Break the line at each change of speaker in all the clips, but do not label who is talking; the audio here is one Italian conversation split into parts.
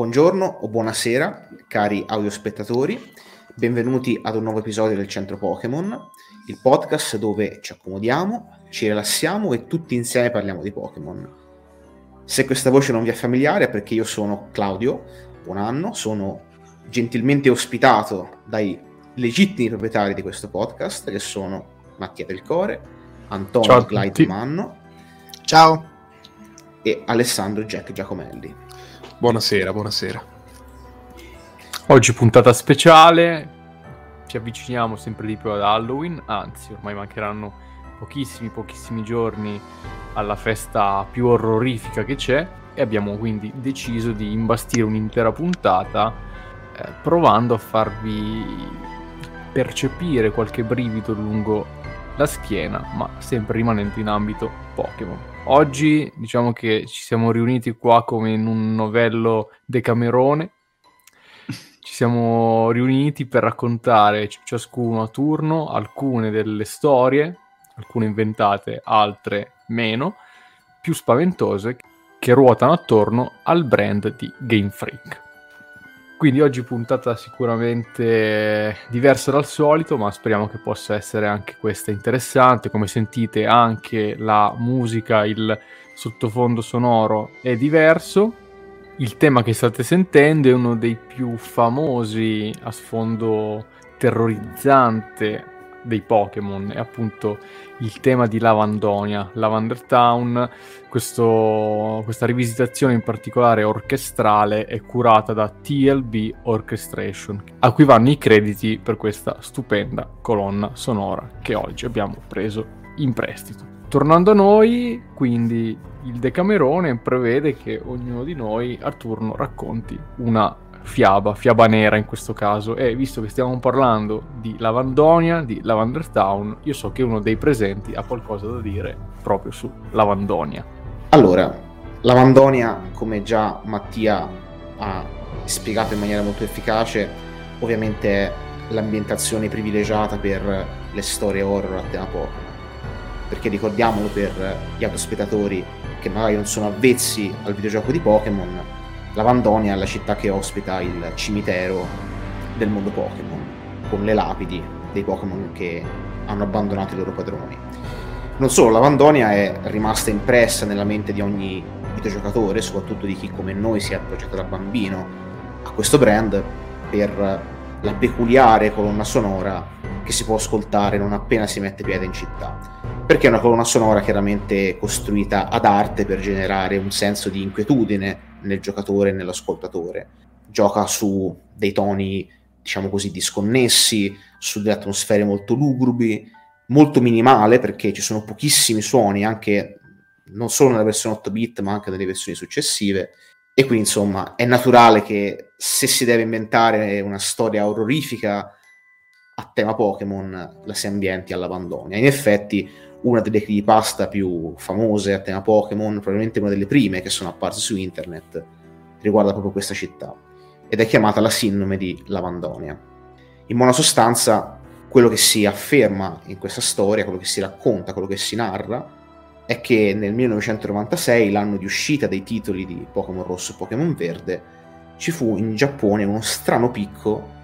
Buongiorno o buonasera, cari audiospettatori. Benvenuti ad un nuovo episodio del Centro Pokémon, il podcast dove ci accomodiamo, ci rilassiamo e tutti insieme parliamo di Pokémon. Se questa voce non vi è familiare è perché io sono Claudio, buon anno, sono gentilmente ospitato dai legittimi proprietari di questo podcast che sono Mattia Del Core, Antonio Glidemanno
Ciao
e Alessandro Jack Giacomelli.
Buonasera, buonasera.
Oggi puntata speciale, ci avviciniamo sempre di più ad Halloween, anzi ormai mancheranno pochissimi, pochissimi giorni alla festa più orrorifica che c'è e abbiamo quindi deciso di imbastire un'intera puntata eh, provando a farvi percepire qualche brivido lungo la schiena, ma sempre rimanendo in ambito Pokémon. Oggi diciamo che ci siamo riuniti qua come in un novello Decamerone. Ci siamo riuniti per raccontare ciascuno a turno alcune delle storie, alcune inventate, altre meno, più spaventose, che ruotano attorno al brand di Game Freak. Quindi oggi puntata sicuramente diversa dal solito, ma speriamo che possa essere anche questa interessante. Come sentite anche la musica, il sottofondo sonoro è diverso. Il tema che state sentendo è uno dei più famosi a sfondo terrorizzante dei Pokémon, è appunto il tema di Lavandonia, Lavender Town. Questo, questa rivisitazione in particolare orchestrale è curata da TLB Orchestration, a cui vanno i crediti per questa stupenda colonna sonora che oggi abbiamo preso in prestito. Tornando a noi, quindi il Decamerone prevede che ognuno di noi a turno racconti una fiaba, fiaba nera in questo caso. E visto che stiamo parlando di Lavandonia, di Lavender Town, io so che uno dei presenti ha qualcosa da dire proprio su Lavandonia.
Allora, Lavandonia, come già Mattia ha spiegato in maniera molto efficace, ovviamente è l'ambientazione privilegiata per le storie horror a tema Pokémon. Perché ricordiamolo per gli autospettatori che magari non sono avvezzi al videogioco di Pokémon, Lavandonia è la città che ospita il cimitero del mondo Pokémon, con le lapidi dei Pokémon che hanno abbandonato i loro padroni. Non solo, Lavandonia è rimasta impressa nella mente di ogni videogiocatore, soprattutto di chi come noi si è appoggiato da bambino a questo brand, per la peculiare colonna sonora che si può ascoltare non appena si mette piede in città. Perché è una colonna sonora chiaramente costruita ad arte per generare un senso di inquietudine nel giocatore e nell'ascoltatore. Gioca su dei toni, diciamo così, disconnessi, su delle atmosfere molto lugubri, molto minimale perché ci sono pochissimi suoni, anche non solo nella versione 8 bit, ma anche nelle versioni successive. E quindi, insomma, è naturale che se si deve inventare una storia orrorifica a tema Pokémon, la si ambienti alla Vandonia. In effetti, una delle creepypasta più famose a tema Pokémon, probabilmente una delle prime che sono apparse su internet, riguarda proprio questa città ed è chiamata la sindrome di Lavandonia. In buona sostanza, quello che si afferma in questa storia, quello che si racconta, quello che si narra, è che nel 1996, l'anno di uscita dei titoli di Pokémon Rosso e Pokémon Verde, ci fu in Giappone uno strano picco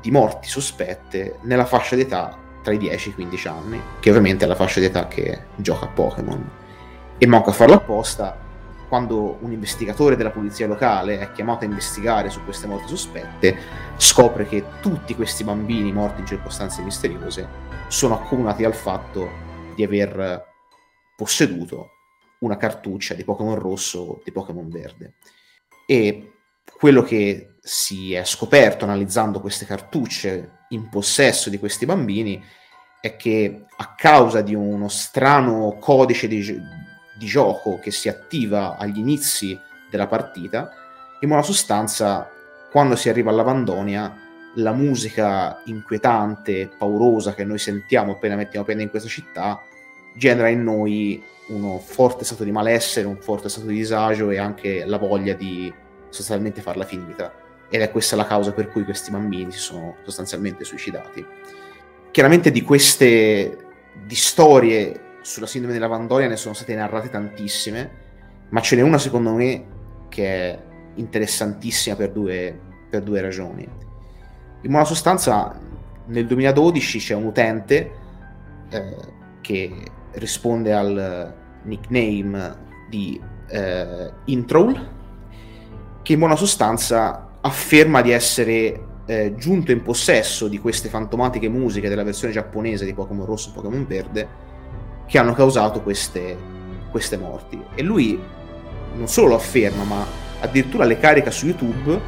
di morti sospette nella fascia d'età tra i 10 e i 15 anni, che ovviamente è la fascia d'età che gioca a Pokémon. E manco a farlo apposta, quando un investigatore della polizia locale è chiamato a investigare su queste morti sospette, scopre che tutti questi bambini morti in circostanze misteriose sono accomunati al fatto di aver posseduto una cartuccia di Pokémon rosso o di Pokémon verde. E quello che si è scoperto analizzando queste cartucce in possesso di questi bambini è che a causa di uno strano codice di, di gioco che si attiva agli inizi della partita, in buona sostanza, quando si arriva alla Vandonia, la musica inquietante, paurosa che noi sentiamo appena mettiamo piede in questa città, genera in noi uno forte stato di malessere, un forte stato di disagio e anche la voglia di sostanzialmente farla finita. Ed è questa la causa per cui questi bambini si sono sostanzialmente suicidati chiaramente di queste di storie sulla sindrome della Vandoria ne sono state narrate tantissime, ma ce n'è una secondo me che è interessantissima per due, per due ragioni. In buona sostanza, nel 2012 c'è un utente eh, che risponde al nickname di eh, Introll, che in buona sostanza afferma di essere eh, giunto in possesso di queste fantomatiche musiche della versione giapponese di Pokémon Rosso e Pokémon Verde che hanno causato queste, queste morti. E lui non solo lo afferma, ma addirittura le carica su YouTube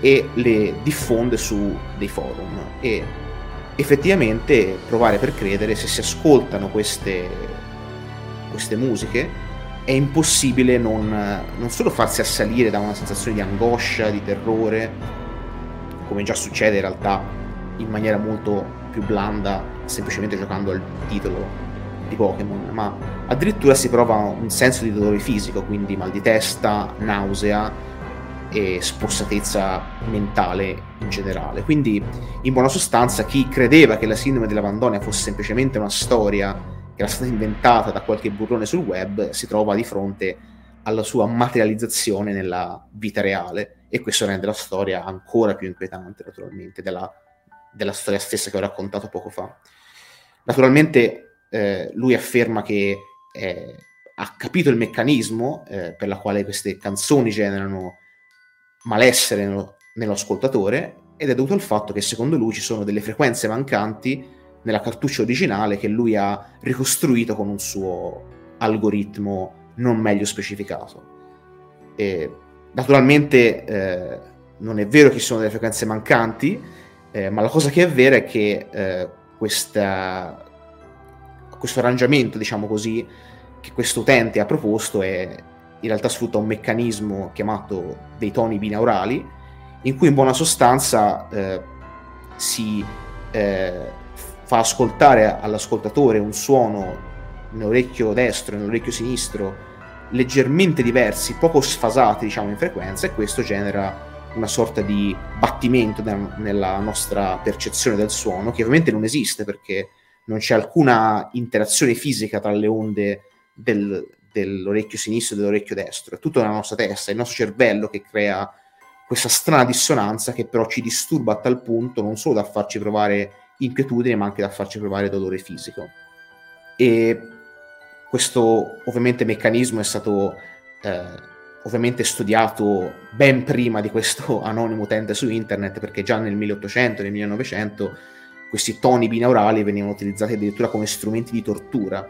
e le diffonde su dei forum. E effettivamente provare per credere se si ascoltano queste, queste musiche è impossibile non, non, solo farsi assalire da una sensazione di angoscia, di terrore, come già succede in realtà in maniera molto più blanda, semplicemente giocando al titolo di Pokémon, ma addirittura si prova un senso di dolore fisico, quindi mal di testa, nausea e spossatezza mentale in generale. Quindi, in buona sostanza, chi credeva che la sindrome della Vandonia fosse semplicemente una storia che era stata inventata da qualche burrone sul web, si trova di fronte alla sua materializzazione nella vita reale e questo rende la storia ancora più inquietante, naturalmente, della, della storia stessa che ho raccontato poco fa. Naturalmente eh, lui afferma che eh, ha capito il meccanismo eh, per la quale queste canzoni generano malessere nello, nello ascoltatore ed è dovuto al fatto che secondo lui ci sono delle frequenze mancanti nella cartuccia originale che lui ha ricostruito con un suo algoritmo non meglio specificato. E, naturalmente eh, non è vero che ci sono delle frequenze mancanti, eh, ma la cosa che è vera è che eh, questa, questo arrangiamento, diciamo così, che questo utente ha proposto è in realtà sfrutta un meccanismo chiamato dei toni binaurali, in cui in buona sostanza eh, si eh, fa ascoltare all'ascoltatore un suono nell'orecchio destro e nell'orecchio sinistro leggermente diversi, poco sfasati diciamo in frequenza e questo genera una sorta di battimento nella nostra percezione del suono che ovviamente non esiste perché non c'è alcuna interazione fisica tra le onde del, dell'orecchio sinistro e dell'orecchio destro, è tutto nella nostra testa, è il nostro cervello che crea questa strana dissonanza che però ci disturba a tal punto non solo da farci provare inquietudine ma anche da farci provare dolore fisico. E questo ovviamente meccanismo è stato eh, ovviamente studiato ben prima di questo anonimo utente su internet perché già nel 1800 nel 1900 questi toni binaurali venivano utilizzati addirittura come strumenti di tortura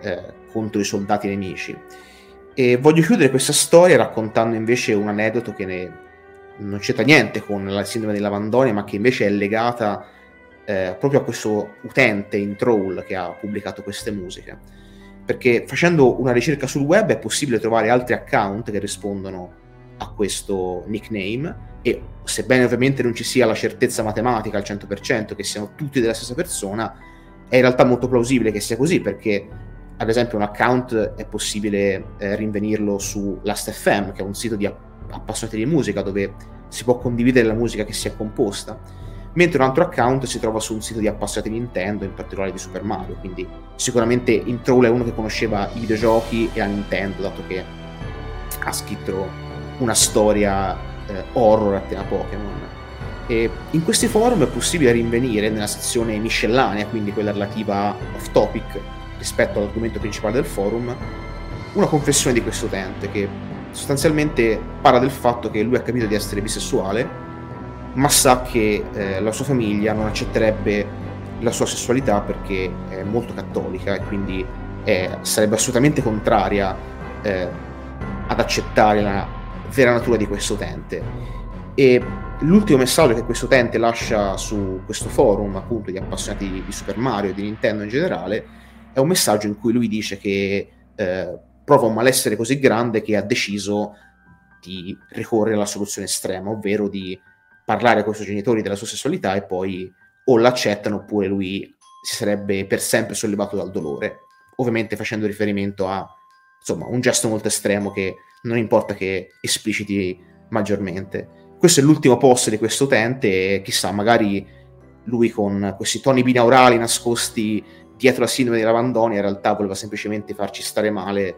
eh, contro i soldati nemici. E voglio chiudere questa storia raccontando invece un aneddoto che ne, non c'entra niente con la sindrome della Vandonia, ma che invece è legata eh, proprio a questo utente in troll che ha pubblicato queste musiche. Perché facendo una ricerca sul web è possibile trovare altri account che rispondono a questo nickname e sebbene ovviamente non ci sia la certezza matematica al 100% che siano tutti della stessa persona, è in realtà molto plausibile che sia così perché ad esempio un account è possibile eh, rinvenirlo su Last.fm che è un sito di appassionati di musica dove si può condividere la musica che si è composta mentre un altro account si trova su un sito di appassionati Nintendo, in particolare di Super Mario, quindi sicuramente Introll è uno che conosceva i videogiochi e la Nintendo, dato che ha scritto una storia eh, horror a tema Pokémon. E in questi forum è possibile rinvenire nella sezione miscellanea, quindi quella relativa off topic rispetto all'argomento principale del forum, una confessione di questo utente che sostanzialmente parla del fatto che lui ha capito di essere bisessuale ma sa che eh, la sua famiglia non accetterebbe la sua sessualità perché è molto cattolica e quindi eh, sarebbe assolutamente contraria eh, ad accettare la vera natura di questo utente. E l'ultimo messaggio che questo utente lascia su questo forum, appunto, di appassionati di, di Super Mario e di Nintendo in generale, è un messaggio in cui lui dice che eh, prova un malessere così grande che ha deciso di ricorrere alla soluzione estrema, ovvero di parlare con i suoi genitori della sua sessualità e poi o l'accettano oppure lui si sarebbe per sempre sollevato dal dolore, ovviamente facendo riferimento a insomma un gesto molto estremo che non importa che espliciti maggiormente. Questo è l'ultimo post di questo utente e chissà, magari lui con questi toni binaurali nascosti dietro la sindrome della Vandonia in realtà voleva semplicemente farci stare male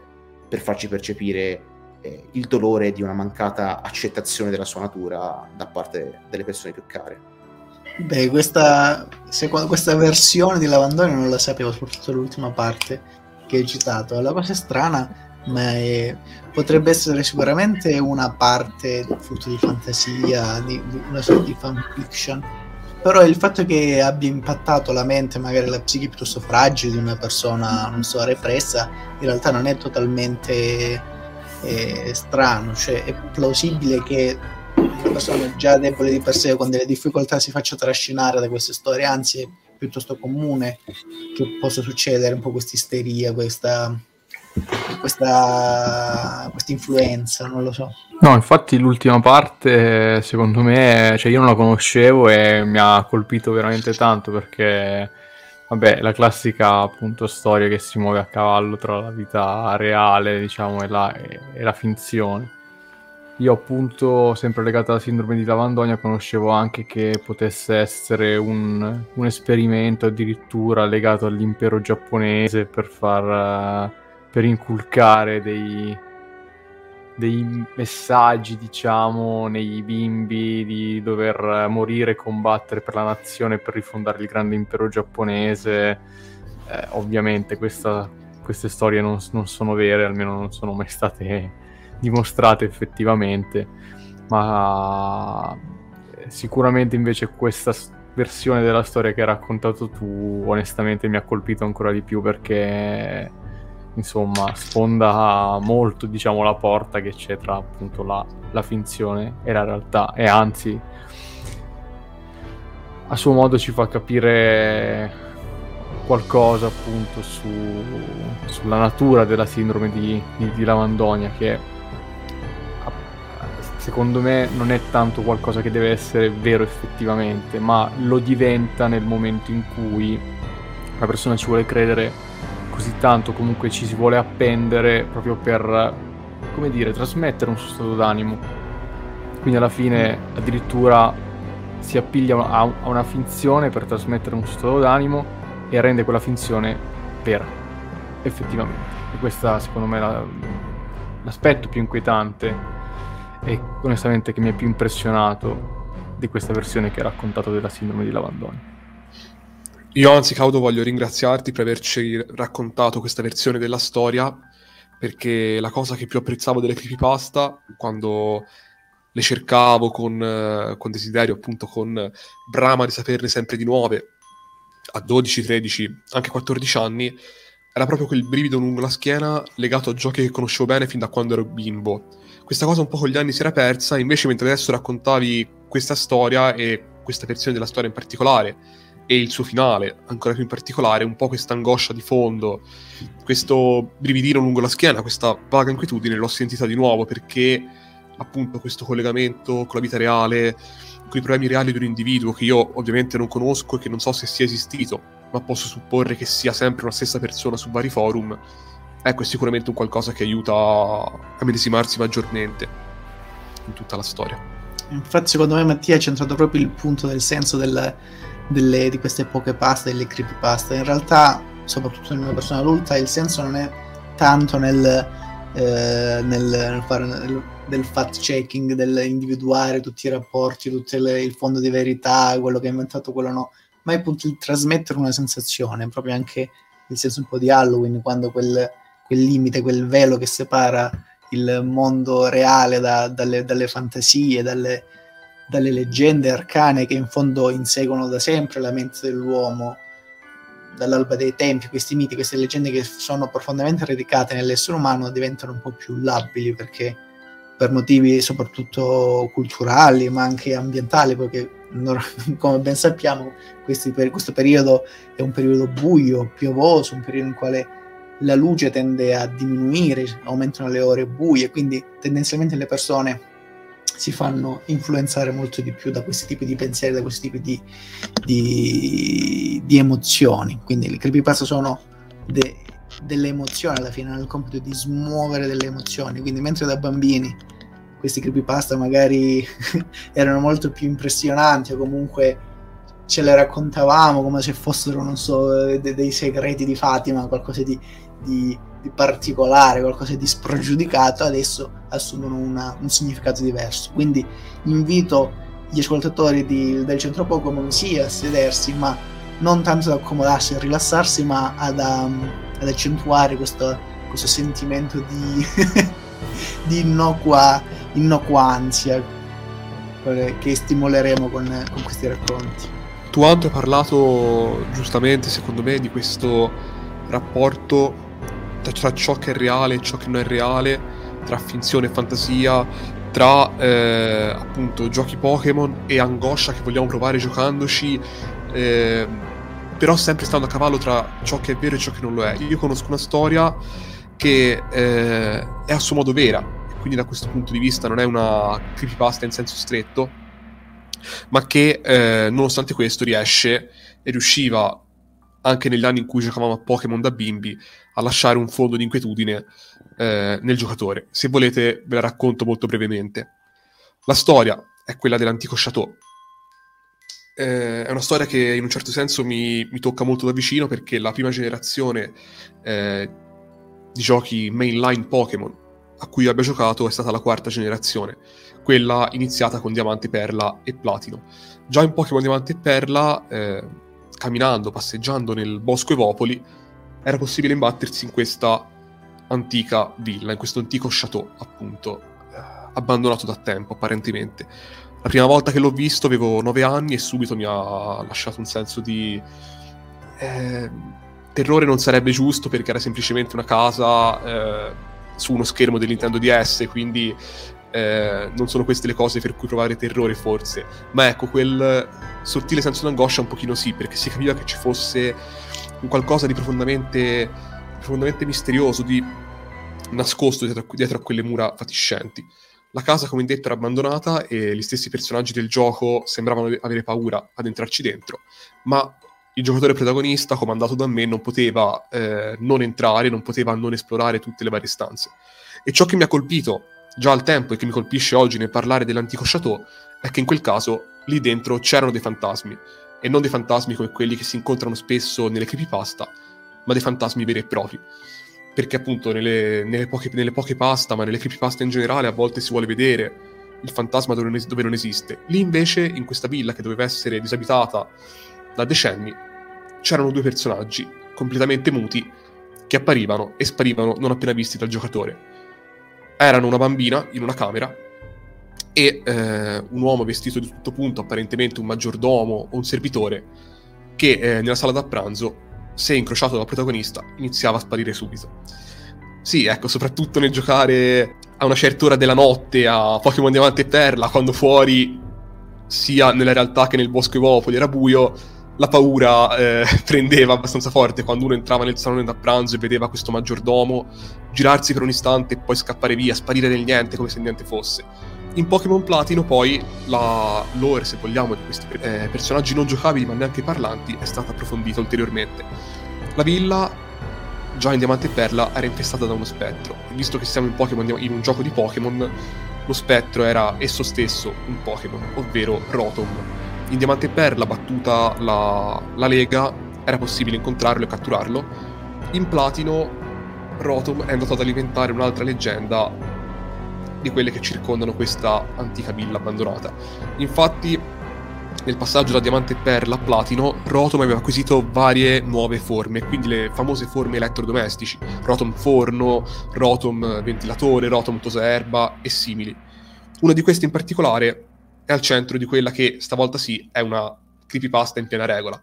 per farci percepire eh, il dolore di una mancata accettazione della sua natura da parte delle persone più care.
Beh, questa, secondo, questa versione di Lavandoni non la sapevo, soprattutto l'ultima parte che hai citato. La cosa strana, ma è, potrebbe essere sicuramente una parte frutto di fantasia, di, di una sorta di fan fiction. Però il fatto che abbia impattato la mente, magari la psiche piuttosto fragile di una persona, non so, repressa, in realtà non è totalmente eh, strano. Cioè, è plausibile che una persona già debole di per sé con delle difficoltà si faccia trascinare da queste storie, anzi è piuttosto comune che possa succedere un po' questa isteria, questa, questa, questa influenza, non lo so.
No, infatti l'ultima parte secondo me, cioè io non la conoscevo e mi ha colpito veramente tanto perché vabbè, la classica appunto storia che si muove a cavallo tra la vita reale, diciamo, e la, e la finzione. Io appunto, sempre legato alla sindrome di Lavandonia, conoscevo anche che potesse essere un, un esperimento addirittura legato all'impero giapponese per far... Uh, per inculcare dei, dei messaggi, diciamo, nei bimbi di dover morire e combattere per la nazione per rifondare il grande impero giapponese. Eh, ovviamente questa, queste storie non, non, sono vere, almeno non sono mai state dimostrate effettivamente, ma eh, sicuramente invece questa versione della storia che hai raccontato tu onestamente mi ha colpito ancora di più perché insomma sfonda molto diciamo la porta che c'è tra appunto la, la finzione e la realtà. E anzi a suo modo ci fa capire qualcosa appunto su, sulla natura della sindrome di, di, di Lavandonia che secondo me non è tanto qualcosa che deve essere vero effettivamente, ma lo diventa nel momento in cui la persona ci vuole credere così tanto, comunque ci si vuole appendere proprio per, come dire, trasmettere un suo stato d'animo. Quindi alla fine addirittura si appiglia a una finzione per trasmettere un suo stato d'animo e rende quella finzione vera, effettivamente. E questo secondo me è l'aspetto più inquietante e onestamente che mi è più impressionato di questa versione che ha raccontato della sindrome di Lavandoni.
Io anzi, Caudo, voglio ringraziarti per averci raccontato questa versione della storia, perché la cosa che più apprezzavo delle creepypasta, quando le cercavo con, con desiderio, appunto con brama di saperne sempre di nuove, a 12, 13, anche 14 anni, era proprio quel brivido lungo la schiena legato a giochi che conoscevo bene fin da quando ero bimbo. Questa cosa un po' con gli anni si era persa, invece mentre adesso raccontavi questa storia e questa versione della storia in particolare e il suo finale, ancora più in particolare, un po' questa angoscia di fondo, questo brividino lungo la schiena, questa vaga inquietudine l'ho sentita di nuovo perché appunto questo collegamento con la vita reale, con i problemi reali di un individuo che io ovviamente non conosco e che non so se sia esistito, ma posso supporre che sia sempre una stessa persona su vari forum, ecco, è sicuramente un qualcosa che aiuta a medesimarsi maggiormente in tutta la storia.
Infatti, secondo me, Mattia ha centrato proprio il punto del senso del, delle, di queste poche paste, delle creepypasta. In realtà, soprattutto nella mia persona adulta, il senso non è tanto nel, eh, nel, nel fare nel, del fact checking, dell'individuare tutti i rapporti, tutto il fondo di verità, quello che ha inventato, quello no, ma è appunto il trasmettere una sensazione, proprio anche il senso un po' di Halloween, quando quel quel limite, quel velo che separa il mondo reale da, dalle, dalle, fantasie, dalle, dalle, leggende arcane che in fondo inseguono da sempre la mente dell'uomo, dall'alba dei tempi, questi miti, queste leggende che sono profondamente radicate nell'essere umano diventano un po' più labili perché per motivi soprattutto culturali ma anche ambientali, perché come ben sappiamo questi, questo periodo è un periodo buio, piovoso, un periodo in quale la luce tende a diminuire, aumentano le ore buie, quindi tendenzialmente le persone si fanno influenzare molto di più da questi tipi di pensieri, da questi tipi di, di, di emozioni. Quindi le creepypasta sono de, delle emozioni alla fine, hanno il compito di smuovere delle emozioni. Quindi mentre da bambini questi creepypasta magari erano molto più impressionanti o comunque ce le raccontavamo come se fossero, non so, de- dei segreti di Fatima, qualcosa di, di, di particolare, qualcosa di spregiudicato, adesso assumono una, un significato diverso. Quindi invito gli ascoltatori di, del centro Pokémon sia a sedersi, ma non tanto ad accomodarsi e rilassarsi, ma ad, um, ad accentuare questo, questo, sentimento di, di innocua, innocua ansia che stimoleremo con, con questi racconti.
Tu Anto hai parlato giustamente, secondo me, di questo rapporto tra ciò che è reale e ciò che non è reale, tra finzione e fantasia, tra eh, appunto giochi Pokémon e angoscia che vogliamo provare giocandoci, eh, però sempre stando a cavallo tra ciò che è vero e ciò che non lo è. Io conosco una storia che eh, è a suo modo vera, quindi da questo punto di vista non è una creepypasta in senso stretto, ma che eh, nonostante questo riesce e riusciva anche negli anni in cui giocavamo a Pokémon da bimbi, a lasciare un fondo di inquietudine eh, nel giocatore. Se volete ve la racconto molto brevemente. La storia è quella dell'antico Chateau. Eh, è una storia che in un certo senso mi, mi, tocca molto da vicino perché la prima generazione eh, di giochi mainline Pokémon a cui abbia giocato è stata la quarta generazione, quella iniziata con Diamante, Perla e Platino. Già in Pokémon Diamante e Perla eh, camminando, passeggiando nel bosco Evopoli, era possibile imbattersi in questa antica villa, in questo antico chateau, appunto, abbandonato da tempo, apparentemente. La prima volta che l'ho visto avevo nove anni e subito mi ha lasciato un senso di... Eh, terrore non sarebbe giusto perché era semplicemente una casa eh, su uno schermo del Nintendo DS, quindi eh, non sono queste le cose per cui provare terrore forse, ma ecco quel sottile senso d'angoscia un pochino sì, perché si capiva che ci fosse un qualcosa di profondamente, profondamente misterioso, di nascosto dietro, dietro a quelle mura fatiscenti. La casa, come detto, era abbandonata e gli stessi personaggi del gioco sembravano avere paura ad entrarci dentro, ma il giocatore protagonista, comandato da me, non poteva eh, non entrare, non poteva non esplorare tutte le varie stanze. E ciò che mi ha colpito già al tempo e che mi colpisce oggi nel parlare dell'antico chateau è che in quel caso lì dentro c'erano dei fantasmi e non dei fantasmi come quelli che si incontrano spesso nelle creepypasta ma dei fantasmi veri e propri. Perché appunto nelle, nelle, poche, nelle poche pasta ma nelle creepypasta in generale a volte si vuole vedere il fantasma dove non, es- dove non esiste. Lì invece in questa villa che doveva essere disabitata da decenni c'erano due personaggi completamente muti che apparivano e sparivano non appena visti dal giocatore. Erano una bambina in una camera e eh, un uomo vestito di tutto punto, apparentemente un maggiordomo o un servitore, che eh, nella sala da pranzo, se incrociato dal protagonista, iniziava a sparire subito. Sì, ecco, soprattutto nel giocare a una certa ora della notte a Pokémon Diamante e Perla, quando fuori, sia nella realtà che nel bosco Evopoli, era buio, la paura eh, prendeva abbastanza forte quando uno entrava nel salone da pranzo e vedeva questo maggiordomo girarsi per un istante e poi scappare via, sparire nel niente come se niente fosse. In Pokémon Platino poi la lore, se vogliamo, di questi eh, personaggi non giocabili ma neanche parlanti è stata approfondita ulteriormente. La villa, già in Diamante e Perla, era infestata da uno spettro. Visto che siamo in, Pokemon, in un gioco di Pokémon, lo spettro era esso stesso un Pokémon, ovvero Rotom in Diamante e Perla, battuta la, la Lega, era possibile incontrarlo e catturarlo. In Platino, Rotom è andato ad alimentare un'altra leggenda di quelle che circondano questa antica villa abbandonata. Infatti, nel passaggio da Diamante e Perla a Platino, Rotom aveva acquisito varie nuove forme, quindi le famose forme elettrodomestici, Rotom forno, Rotom ventilatore, Rotom tosa erba e simili. Una di queste in particolare è al centro di quella che stavolta sì è una creepypasta in piena regola.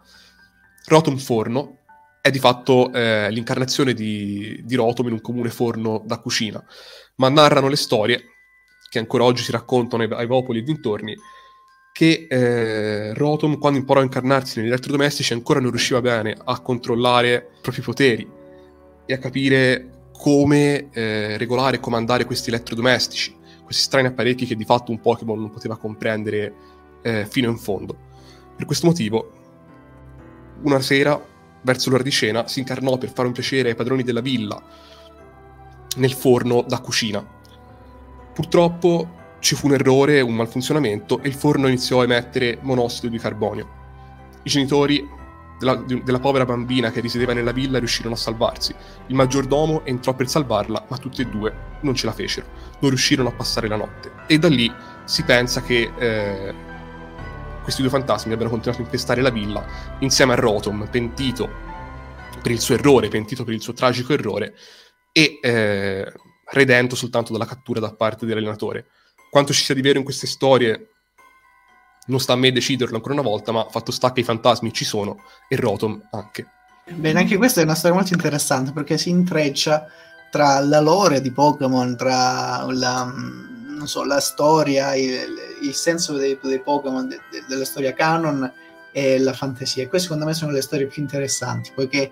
Rotom Forno è di fatto eh, l'incarnazione di, di Rotom in un comune forno da cucina, ma narrano le storie che ancora oggi si raccontano ai, ai popoli e dintorni che eh, Rotom, quando imparò a incarnarsi negli elettrodomestici, ancora non riusciva bene a controllare i propri poteri e a capire come eh, regolare e comandare questi elettrodomestici questi strani apparecchi che di fatto un Pokémon non poteva comprendere eh, fino in fondo. Per questo motivo, una sera, verso l'ora di cena, si incarnò per fare un piacere ai padroni della villa nel forno da cucina. Purtroppo ci fu un errore, un malfunzionamento e il forno iniziò a emettere monossido di carbonio. I genitori della, della, povera bambina che risiedeva nella villa riuscirono a salvarsi. Il maggiordomo entrò per salvarla, ma tutti e due non ce la fecero, non riuscirono a passare la notte. E da lì si pensa che eh, questi due fantasmi abbiano continuato a infestare la villa insieme a Rotom, pentito per il suo errore, pentito per il suo tragico errore, e eh, redento soltanto dalla cattura da parte dell'allenatore. Quanto ci sia di vero in queste storie non sta a me deciderlo ancora una volta, ma fatto sta che i fantasmi ci sono e Rotom anche.
Bene, anche questa è una storia molto interessante perché si intreccia tra la lore di Pokémon, tra la, so, la storia, il, il, senso dei, dei Pokémon, de, de, della storia canon e la fantasia. Queste secondo me sono le storie più interessanti, poiché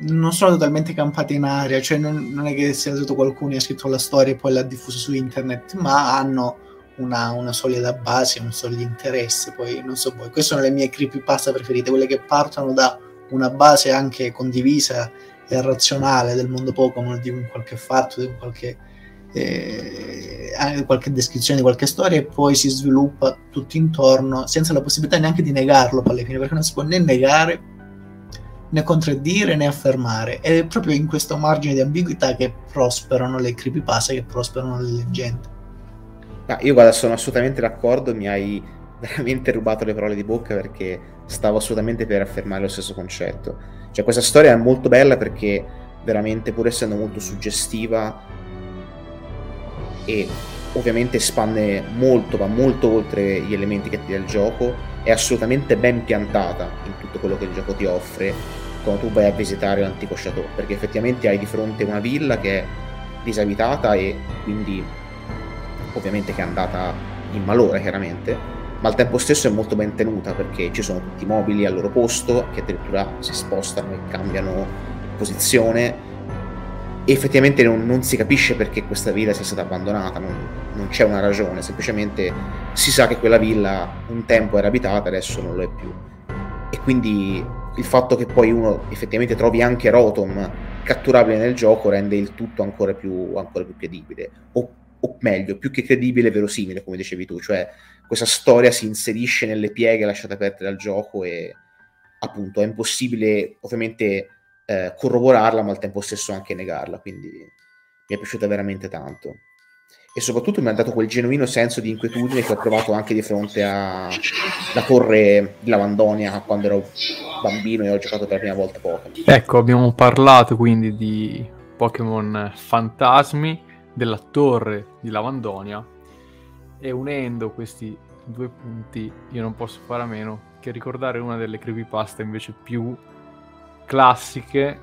non sono totalmente campate in aria, cioè non, non è che sia stato qualcuno che ha scritto la storia e poi l'ha diffusa su internet, ma hanno una, una solida base, un solido interesse. Poi non so voi, queste sono le mie creepypasta preferite, quelle che partono da una base anche condivisa e razionale del mondo Pokémon, di un qualche fatto, di qualche, eh, qualche descrizione di qualche storia, e poi si sviluppa tutto intorno senza la possibilità neanche di negarlo alla fine, perché non si può né negare né contraddire né affermare. È proprio in questo margine di ambiguità che prosperano le creepypasta, che prosperano le leggende.
Ah, io guarda, sono assolutamente d'accordo, mi hai veramente rubato le parole di bocca perché stavo assolutamente per affermare lo stesso concetto. Cioè questa storia è molto bella perché veramente pur essendo molto suggestiva e ovviamente espande molto, va molto oltre gli elementi che ti dà il gioco, è assolutamente ben piantata in tutto quello che il gioco ti offre quando tu vai a visitare l'antico chateau, perché effettivamente hai di fronte una villa che è disabitata e quindi ovviamente che è andata in malore chiaramente, ma al tempo stesso è molto ben tenuta perché ci sono tutti i mobili al loro posto, che addirittura si spostano e cambiano posizione e effettivamente non, non si capisce perché questa villa sia stata abbandonata, non, non, c'è una ragione, semplicemente si sa che quella villa un tempo era abitata, adesso non lo è più. E quindi il fatto che poi uno effettivamente trovi anche Rotom catturabile nel gioco rende il tutto ancora più, ancora più credibile. O o meglio, più che credibile, verosimile, come dicevi tu, cioè questa storia si inserisce nelle pieghe lasciate aperte dal gioco e appunto è impossibile ovviamente eh, corroborarla, ma al tempo stesso anche negarla, quindi mi è piaciuta veramente tanto. E soprattutto mi ha dato quel genuino senso di inquietudine che ho provato anche di fronte alla torre di Lavandonia quando ero bambino e ho giocato per la prima volta Pokémon.
Ecco, abbiamo parlato quindi di Pokémon fantasmi della torre di Lavandonia e unendo questi due punti io non posso fare a meno che ricordare una delle creepypasta invece più classiche,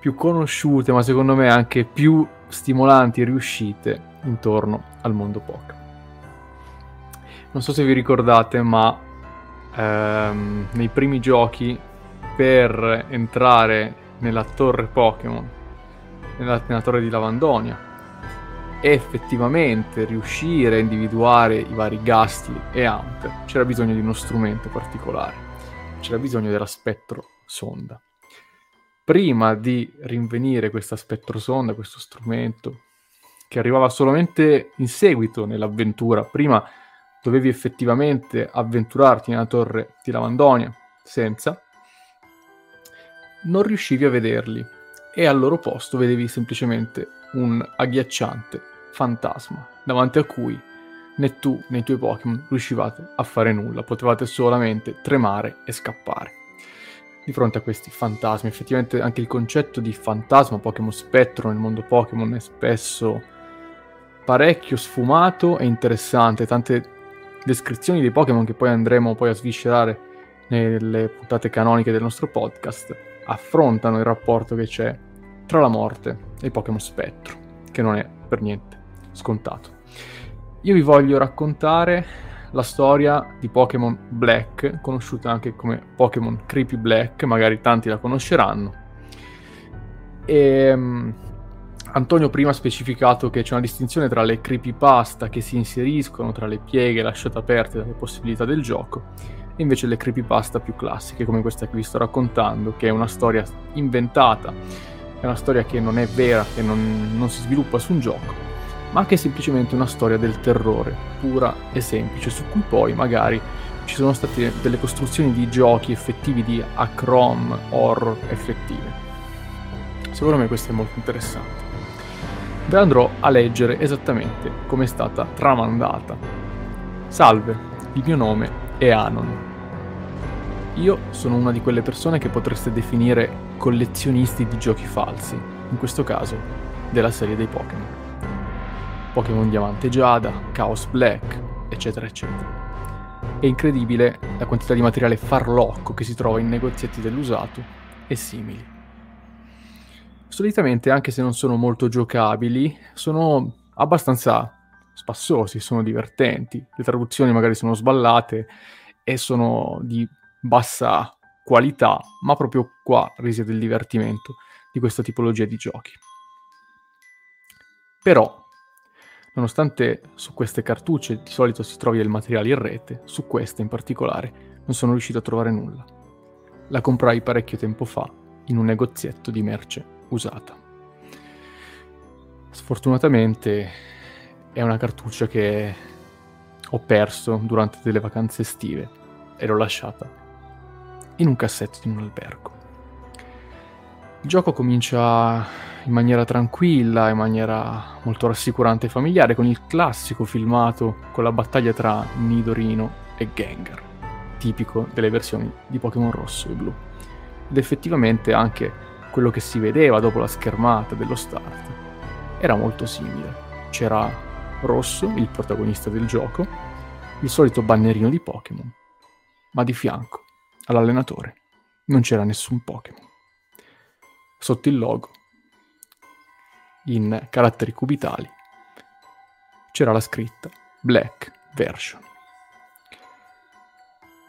più conosciute, ma secondo me anche più stimolanti e riuscite intorno al mondo Pokémon. Non so se vi ricordate, ma ehm, nei primi giochi per entrare nella torre Pokémon, nella, nella torre di Lavandonia, effettivamente riuscire a individuare i vari Gastly e Amp, c'era bisogno di uno strumento particolare, c'era bisogno della spettro sonda. Prima di rinvenire questa spettro sonda, questo strumento, che arrivava solamente in seguito nell'avventura, prima dovevi effettivamente avventurarti nella torre di Lavandonia senza, non riuscivi a vederli e al loro posto vedevi semplicemente un agghiacciante fantasma davanti a cui né tu né i tuoi Pokémon riuscivate a fare nulla, potevate solamente tremare e scappare. Di fronte a questi fantasmi, effettivamente anche il concetto di fantasma, Pokémon spettro nel mondo Pokémon è spesso parecchio sfumato e interessante, tante descrizioni dei Pokémon che poi andremo poi a sviscerare nelle puntate canoniche del nostro podcast affrontano il rapporto che c'è tra la morte e i Pokémon spettro, che non è per niente scontato. Io vi voglio raccontare la storia di Pokémon Black, conosciuta anche come Pokémon Creepy Black, magari tanti la conosceranno. E, um, Antonio prima ha specificato che c'è una distinzione tra le creepypasta che si inseriscono tra le pieghe lasciate aperte dalle possibilità del gioco e invece le creepypasta più classiche come questa che vi sto raccontando, che è una storia inventata, è una storia che non è vera, che non, non si sviluppa su un gioco, ma che è semplicemente una storia del terrore, pura e semplice, su cui poi magari ci sono state delle costruzioni di giochi effettivi di Acrom horror effettive. Secondo me questo è molto interessante. Ve andrò a leggere esattamente come è stata tramandata. Salve, il mio nome è Anon. Io sono una di quelle persone che potreste definire collezionisti di giochi falsi, in questo caso della serie dei Pokémon. Pokémon Diamante Giada, Chaos Black, eccetera eccetera. È incredibile la quantità di materiale farlocco che si trova in negozietti dell'usato e simili. Solitamente, anche se non sono molto giocabili, sono abbastanza spassosi, sono divertenti. Le traduzioni magari sono sballate e sono di bassa qualità, ma proprio qua risiede il divertimento di questa tipologia di giochi. Però, nonostante su queste cartucce di solito si trovi del materiale in rete, su queste in particolare non sono riuscito a trovare nulla. La comprai parecchio tempo fa in un negozietto di merce usata. Sfortunatamente è una cartuccia che ho perso durante delle vacanze estive e l'ho lasciata in un cassetto di un albergo. Il gioco comincia in maniera tranquilla, in maniera molto rassicurante e familiare, con il classico filmato con la battaglia tra Nidorino e Gengar, tipico delle versioni di Pokémon Rosso e Blu. Ed effettivamente anche quello che si vedeva dopo la schermata dello start era molto simile. C'era Rosso, il protagonista del gioco, il solito bannerino di Pokémon, ma di fianco all'allenatore non c'era nessun Pokémon. Sotto il logo, in caratteri cubitali, c'era la scritta Black Version.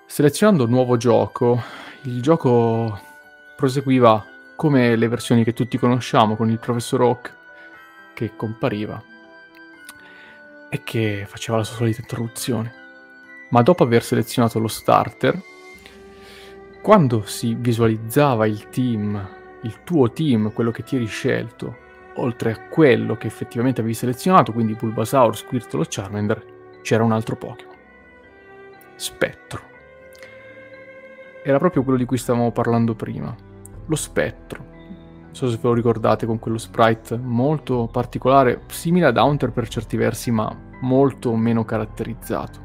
Selezionando nuovo gioco, il gioco proseguiva come le versioni che tutti conosciamo, con il professor Oak che compariva e che faceva la sua solita introduzione. Ma dopo aver selezionato lo starter, quando si visualizzava il team, il tuo team, quello che ti eri scelto, oltre a quello che effettivamente avevi selezionato, quindi Bulbasaur, Squirtle o Charmander, c'era un altro Pokémon. Spettro. Era proprio quello di cui stavamo parlando prima. Lo spettro. Non so se ve lo ricordate con quello sprite molto particolare, simile ad Haunter per certi versi, ma molto meno caratterizzato.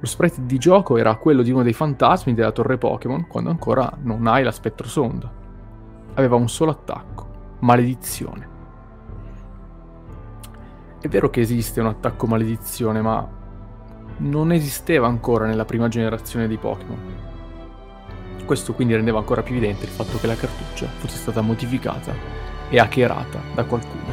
Lo sprite di gioco era quello di uno dei fantasmi della torre Pokémon quando ancora non hai la spettrosonda. Aveva un solo attacco, maledizione. È vero che esiste un attacco maledizione, ma non esisteva ancora nella prima generazione di Pokémon. Questo quindi rendeva ancora più evidente il fatto che la cartuccia fosse stata modificata e hackerata da qualcuno.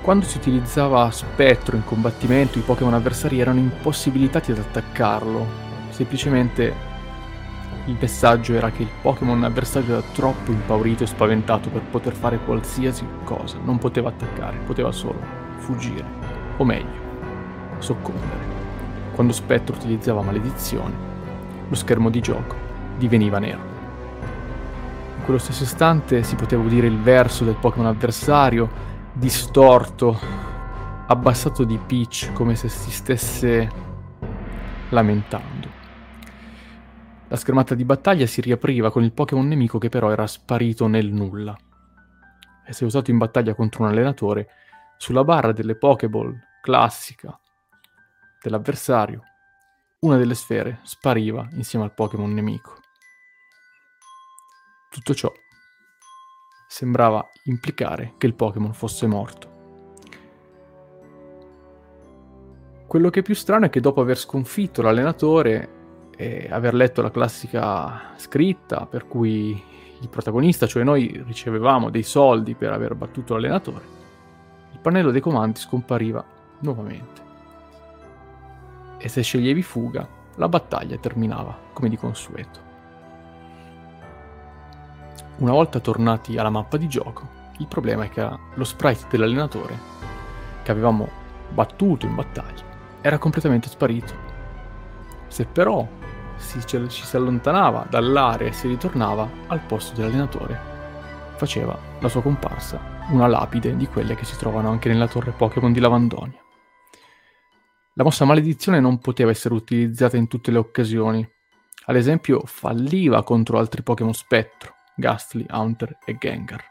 Quando si utilizzava spettro in combattimento, i Pokémon avversari erano impossibilitati ad attaccarlo. Semplicemente il messaggio era che il Pokémon avversario era troppo impaurito e spaventato per poter fare qualsiasi cosa. Non poteva attaccare, poteva solo fuggire. O meglio, soccombere. Quando Spettro utilizzava maledizione, lo schermo di gioco diveniva nero. In quello stesso istante si poteva udire il verso del Pokémon avversario distorto, abbassato di pitch, come se si stesse lamentando. La schermata di battaglia si riapriva con il Pokémon nemico che però era sparito nel nulla. E se usato in battaglia contro un allenatore, sulla barra delle Pokéball classica dell'avversario, una delle sfere spariva insieme al Pokémon nemico. Tutto ciò sembrava implicare che il Pokémon fosse morto. Quello che è più strano è che dopo aver sconfitto l'allenatore e aver letto la classica scritta per cui il protagonista, cioè noi, ricevevamo dei soldi per aver battuto l'allenatore, il pannello dei comandi scompariva nuovamente. E se sceglievi fuga, la battaglia terminava come di consueto. Una volta tornati alla mappa di gioco, il problema è che lo sprite dell'allenatore, che avevamo battuto in battaglia, era completamente sparito. Se però si, ci si allontanava dall'area e si ritornava al posto dell'allenatore, faceva la sua comparsa una lapide di quelle che si trovano anche nella torre Pokémon di Lavandonia. La mossa maledizione non poteva essere utilizzata in tutte le occasioni. Ad esempio, falliva contro altri Pokémon spettro, Gastly, Haunter e Gengar.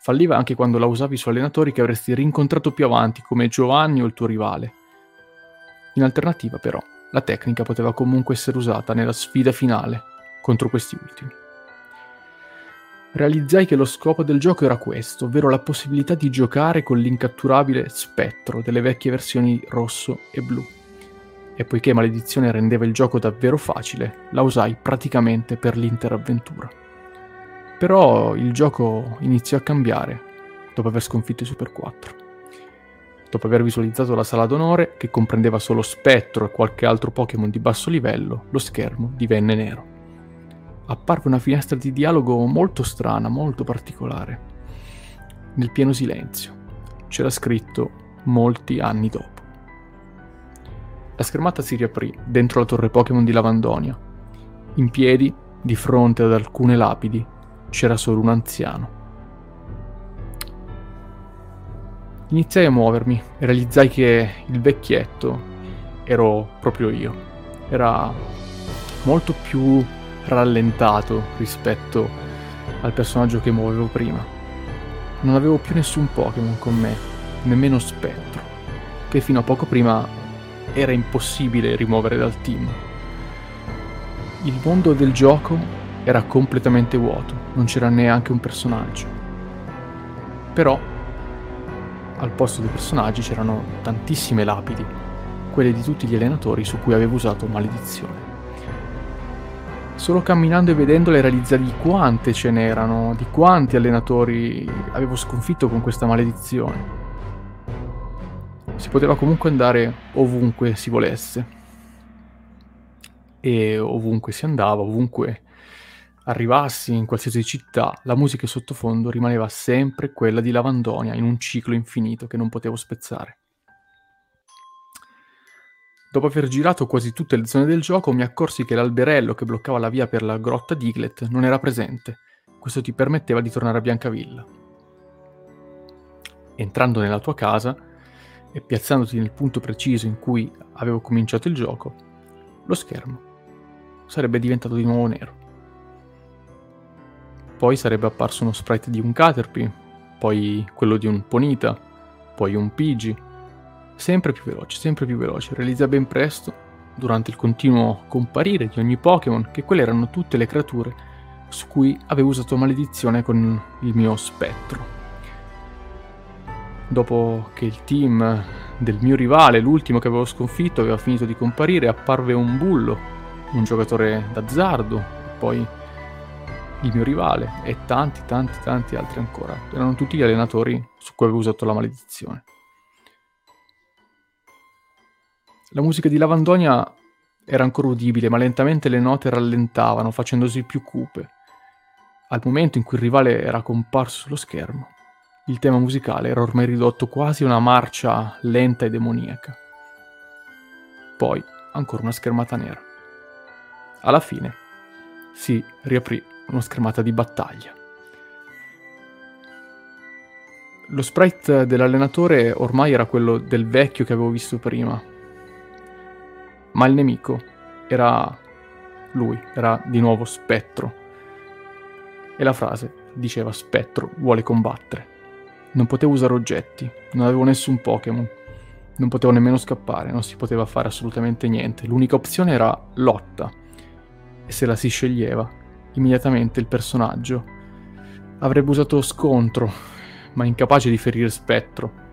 Falliva anche quando la usavi su allenatori che avresti rincontrato più avanti, come Giovanni o il tuo rivale. In alternativa, però, la tecnica poteva comunque essere usata nella sfida finale contro questi ultimi. Realizzai che lo scopo del gioco era questo, ovvero la possibilità di giocare con l'incatturabile spettro delle vecchie versioni rosso e blu. E poiché maledizione rendeva il gioco davvero facile, la usai praticamente per l'intera avventura. Però il gioco iniziò a cambiare dopo aver sconfitto i Super 4. Dopo aver visualizzato la sala d'onore, che comprendeva solo spettro e qualche altro Pokémon di basso livello, lo schermo divenne nero apparve una finestra di dialogo molto strana, molto particolare. Nel pieno silenzio. C'era scritto molti anni dopo. La schermata si riaprì dentro la torre Pokémon di Lavandonia. In piedi, di fronte ad alcune lapidi, c'era solo un anziano. Iniziai a muovermi e realizzai che il vecchietto ero proprio io. Era molto più rallentato rispetto al personaggio che muovevo prima. Non avevo più nessun Pokémon con me, nemmeno Spettro, che fino a poco prima era impossibile rimuovere dal team. Il mondo del gioco era completamente vuoto, non c'era neanche un personaggio. Però al posto dei personaggi c'erano tantissime lapidi, quelle di tutti gli allenatori su cui avevo usato maledizione. Solo camminando e vedendole realizzavi di quante ce n'erano, di quanti allenatori avevo sconfitto con questa maledizione. Si poteva comunque andare ovunque si volesse. E ovunque si andava, ovunque arrivassi in qualsiasi città, la musica in sottofondo rimaneva sempre quella di Lavandonia in un ciclo infinito che non potevo spezzare. Dopo aver girato quasi tutte le zone del gioco, mi accorsi che l'alberello che bloccava la via per la grotta Diglett non era presente. Questo ti permetteva di tornare a Biancavilla. Entrando nella tua casa e piazzandoti nel punto preciso in cui avevo cominciato il gioco, lo schermo sarebbe diventato di nuovo nero. Poi sarebbe apparso uno sprite di un Caterpie, poi quello di un Ponita, poi un Pidgey, sempre più veloce, sempre più veloce. Realizza ben presto, durante il continuo comparire di ogni Pokémon, che quelle erano tutte le creature su cui avevo usato maledizione con il mio spettro. Dopo che il team del mio rivale, l'ultimo che avevo sconfitto, aveva finito di comparire, apparve un bullo, un giocatore d'azzardo, poi il mio rivale e tanti, tanti, tanti altri ancora. Erano tutti gli allenatori su cui avevo usato la maledizione. La musica di Lavandonia era ancora udibile, ma lentamente le note rallentavano, facendosi più cupe. Al momento in cui il rivale era comparso sullo schermo, il tema musicale era ormai ridotto quasi a una marcia lenta e demoniaca. Poi ancora una schermata nera. Alla fine si riaprì una schermata di battaglia. Lo sprite dell'allenatore ormai era quello del vecchio che avevo visto prima, ma il nemico era lui, era di nuovo Spettro. E la frase diceva Spettro vuole combattere. Non potevo usare oggetti, non avevo nessun Pokémon, non potevo nemmeno scappare, non si poteva fare assolutamente niente. L'unica opzione era lotta. E se la si sceglieva, immediatamente il personaggio avrebbe usato scontro, ma incapace di ferire Spettro.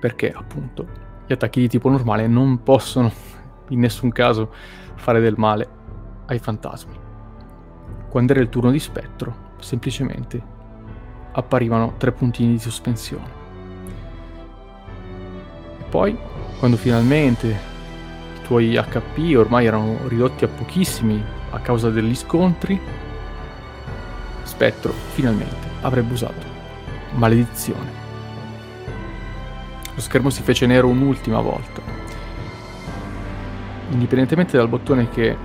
Perché, appunto, gli attacchi di tipo normale non possono in nessun caso fare del male ai fantasmi. Quando era il turno di spettro, semplicemente apparivano tre puntini di sospensione. E poi, quando finalmente i tuoi HP ormai erano ridotti a pochissimi a causa degli scontri, Spettro finalmente avrebbe usato maledizione. Lo schermo si fece nero un'ultima volta. Indipendentemente dal bottone che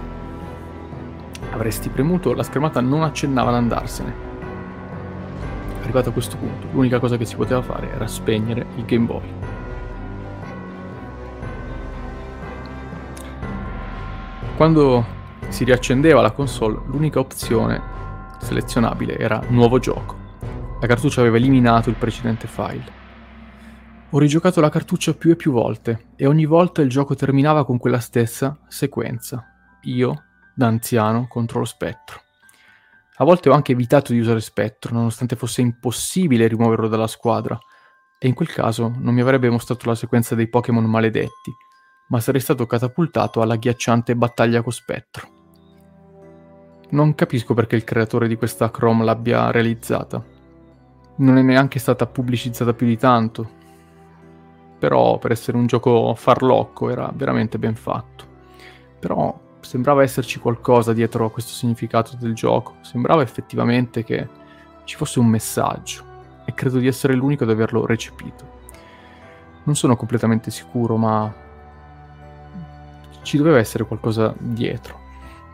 avresti premuto, la schermata non accennava ad andarsene. Arrivato a questo punto, l'unica cosa che si poteva fare era spegnere il Game Boy. Quando si riaccendeva la console, l'unica opzione selezionabile era nuovo gioco. La cartuccia aveva eliminato il precedente file. Ho rigiocato la cartuccia più e più volte e ogni volta il gioco terminava con quella stessa sequenza. Io, da anziano, contro lo spettro. A volte ho anche evitato di usare spettro, nonostante fosse impossibile rimuoverlo dalla squadra, e in quel caso non mi avrebbe mostrato la sequenza dei Pokémon maledetti, ma sarei stato catapultato alla ghiacciante battaglia con spettro. Non capisco perché il creatore di questa Chrome l'abbia realizzata. Non è neanche stata pubblicizzata più di tanto. Però per essere un gioco farlocco era veramente ben fatto. Però sembrava esserci qualcosa dietro a questo significato del gioco. Sembrava effettivamente che ci fosse un messaggio. E credo di essere l'unico ad averlo recepito. Non sono completamente sicuro, ma ci doveva essere qualcosa dietro.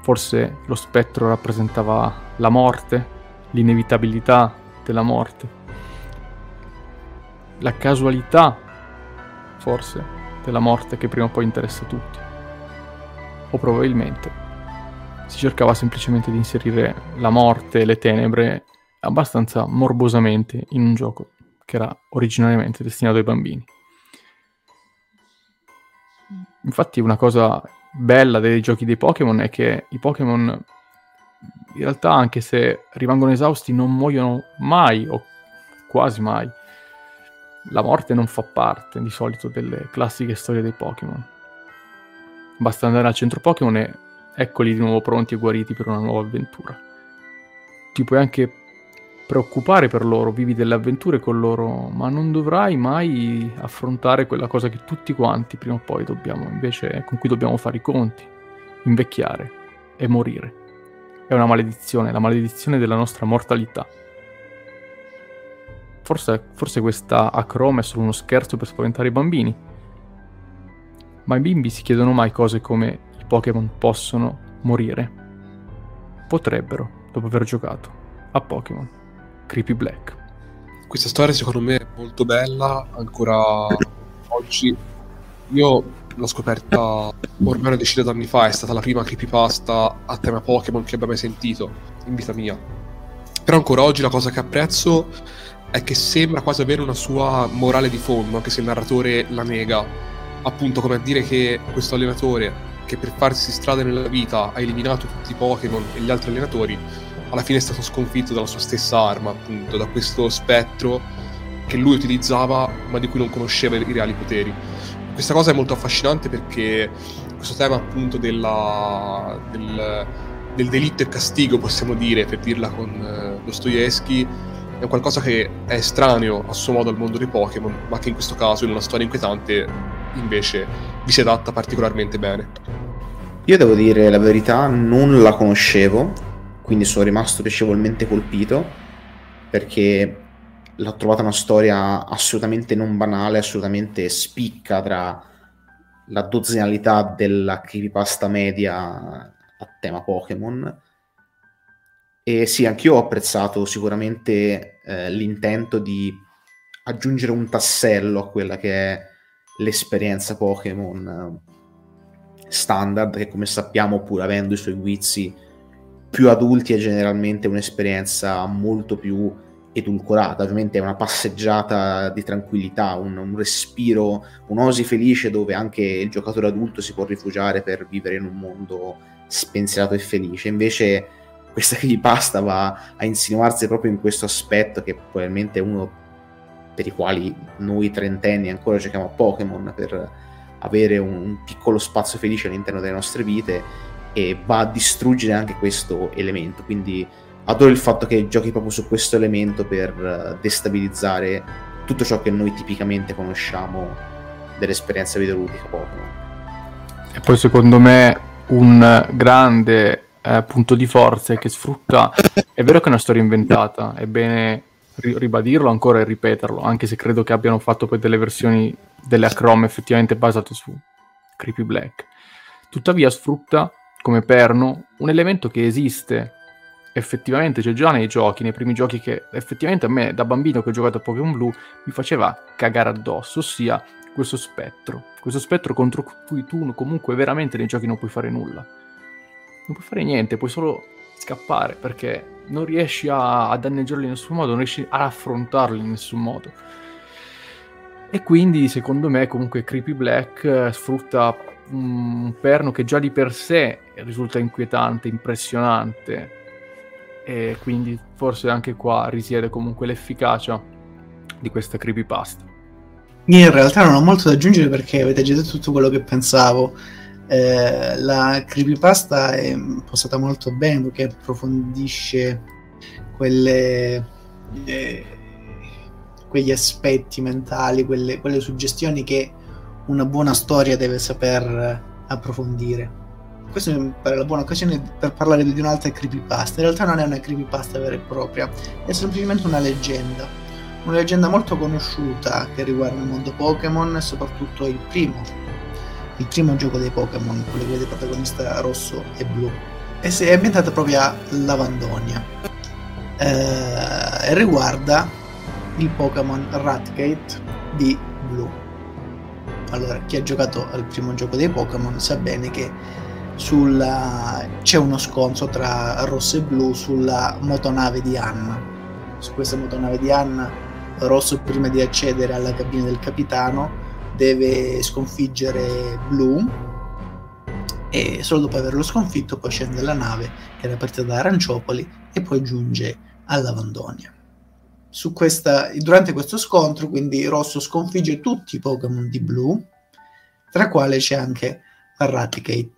Forse lo spettro rappresentava la morte, l'inevitabilità della morte, la casualità, forse, della morte che prima o poi interessa tutti. O probabilmente si cercava semplicemente di inserire la morte e le tenebre abbastanza morbosamente in un gioco che era originariamente destinato ai bambini. Infatti una cosa bella dei giochi dei Pokémon è che i Pokémon in realtà anche se rimangono esausti non muoiono mai o quasi mai. La morte non fa parte di solito delle classiche storie dei Pokémon. Basta andare al centro Pokémon e eccoli di nuovo pronti e guariti per una nuova avventura. Ti puoi anche preoccupare per loro, vivi delle avventure con loro, ma non dovrai mai affrontare quella cosa che tutti quanti prima o poi dobbiamo, invece, con cui dobbiamo fare i conti, invecchiare e morire. È una maledizione, la maledizione della nostra mortalità. Forse, forse questa acroma è solo uno scherzo per spaventare i bambini, ma i bimbi si chiedono mai cose come i Pokémon possono morire. Potrebbero, dopo aver giocato a Pokémon. Creepy Black.
Questa storia secondo me è molto bella, ancora oggi. Io l'ho scoperta ormai una decina d'anni fa, è stata la prima creepypasta a tema Pokémon che abbia mai sentito in vita mia. Però ancora oggi la cosa che apprezzo è che sembra quasi avere una sua morale di fondo, anche se il narratore la nega. Appunto come a dire che questo allenatore, che per farsi strada nella vita ha eliminato tutti i Pokémon e gli altri allenatori, alla fine è stato sconfitto dalla sua stessa arma, appunto, da questo spettro che lui utilizzava ma di cui non conosceva i reali poteri. Questa cosa è molto affascinante perché questo tema appunto della, del, del, delitto e castigo, possiamo dire, per dirla con uh, Dostoevsky, è qualcosa che è estraneo a suo modo al mondo dei Pokémon, ma che in questo caso, in una storia inquietante, invece vi si adatta particolarmente bene.
Io devo dire la verità, non la conoscevo, quindi sono rimasto piacevolmente colpito perché l'ho trovata una storia assolutamente non banale, assolutamente spicca tra la dozzinalità della creepypasta media a tema Pokémon. E sì, anch'io ho apprezzato sicuramente eh, l'intento di aggiungere un tassello a quella che è l'esperienza Pokémon eh, standard, che come sappiamo, pur avendo i suoi guizzi, più adulti è generalmente un'esperienza molto più edulcorata, ovviamente è una passeggiata di tranquillità, un, un respiro, un'osi felice dove anche il giocatore adulto si può rifugiare per vivere in un mondo spensierato e felice. Invece questa creepypasta va a insinuarsi proprio in questo aspetto che probabilmente è uno per i quali noi trentenni ancora giochiamo a Pokémon per avere un, un piccolo spazio felice all'interno delle nostre vite e va a distruggere anche questo elemento. Quindi adoro il fatto che giochi proprio su questo elemento per eh, destabilizzare tutto ciò che noi tipicamente conosciamo dell'esperienza videoludica Pokémon.
E poi secondo me un grande eh, punto di forza che sfrutta è vero che è una storia inventata, è bene ribadirlo ancora e ripeterlo, anche se credo che abbiano fatto poi delle versioni delle Acrom effettivamente basate su Creepy Black. Tuttavia sfrutta come perno un elemento che esiste effettivamente, c'è già nei giochi, nei primi giochi che effettivamente a me da bambino che ho giocato a Pokémon Blue mi faceva cagare addosso, ossia questo spettro, questo spettro contro cui tu comunque veramente nei giochi non puoi fare nulla. non puoi fare niente, puoi solo scappare perché non riesci a, a danneggiarli in nessun modo, non riesci ad affrontarli in nessun modo. E quindi, secondo me, comunque Creepy Black eh, sfrutta un perno che già di per sé risulta inquietante, impressionante. E quindi forse anche qua risiede comunque l'efficacia di questa creepypasta.
Io in realtà non ho molto da aggiungere perché avete già detto tutto quello che pensavo. Eh, la creepypasta è impostata molto bene perché approfondisce quelle, eh, quegli aspetti mentali, quelle, quelle suggestioni che una buona storia deve saper approfondire. Questa mi pare la buona occasione per parlare di un'altra creepypasta. In realtà non è una creepypasta vera e propria, è semplicemente una leggenda. Una leggenda molto conosciuta che riguarda il mondo Pokémon e soprattutto il primo il primo gioco dei Pokémon, quello che vede protagonista rosso e blu, e si è ambientata proprio a Lavandonia. Eh, e riguarda il Pokémon Ratgate di Blu. Allora, chi ha giocato al primo gioco dei Pokémon sa bene che sulla... c'è uno scontro tra rosso e blu sulla motonave di Anna. Su questa motonave di Anna, rosso prima di accedere alla cabina del capitano deve sconfiggere Blue e solo dopo averlo sconfitto poi scende la nave che era partita da Aranciopoli e poi giunge a Lavandonia. Questa, durante questo scontro quindi Rosso sconfigge tutti i Pokémon di Blue, tra quali c'è anche Raticate.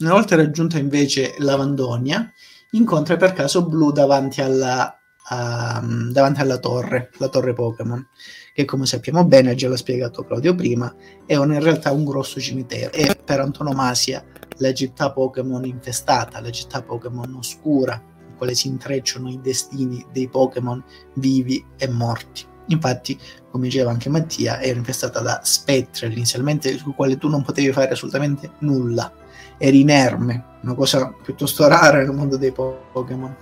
Una volta raggiunta invece Lavandonia, incontra per caso Blue davanti alla, a, davanti alla torre, la torre Pokémon che come sappiamo bene, già l'ha spiegato Claudio prima, è un, in realtà un grosso cimitero. È per antonomasia la città Pokémon infestata, la città Pokémon oscura, quale si intrecciano i destini dei Pokémon vivi e morti. Infatti, come diceva anche Mattia, era infestata da spettri inizialmente su quale tu non potevi fare assolutamente nulla. Eri inerme, una cosa piuttosto rara nel mondo dei Pokémon.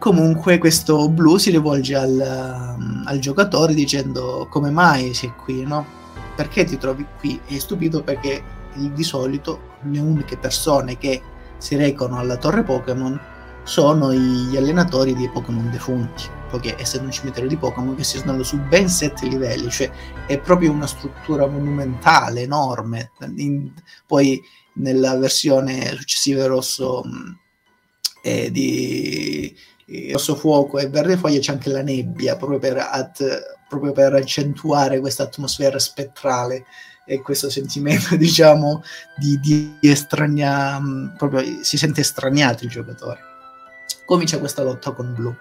Comunque questo blu si rivolge al, um, al, giocatore dicendo come mai sei qui, no? Perché ti trovi qui? È stupito perché di solito le uniche persone che si recano alla torre Pokémon sono gli allenatori dei Pokémon defunti, poiché essendo un cimitero di Pokémon che si snella su ben sette livelli, cioè è proprio una struttura monumentale, enorme. In, poi nella versione successiva rosso eh, di rosso fuoco e verde foglia c'è anche la nebbia proprio per, ad, proprio per accentuare questa atmosfera spettrale e questo sentimento diciamo di, di estrania proprio si sente estraniato il giocatore. Comincia questa lotta con blu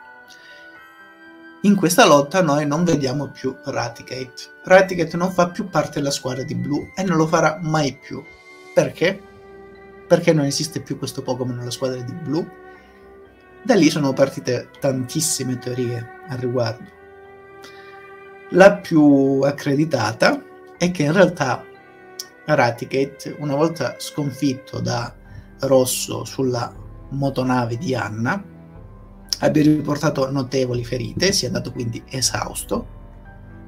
in questa lotta noi non vediamo più Raticate. Raticate non fa più parte della squadra di blu e non lo farà mai più. Perché? perché non esiste più questo Pokémon nella squadra di blu da lì sono partite tantissime teorie al riguardo. La più accreditata è che in realtà Raticate, una volta sconfitto da Rosso sulla motonave di Anna, abbia riportato notevoli ferite, sia andato quindi esausto,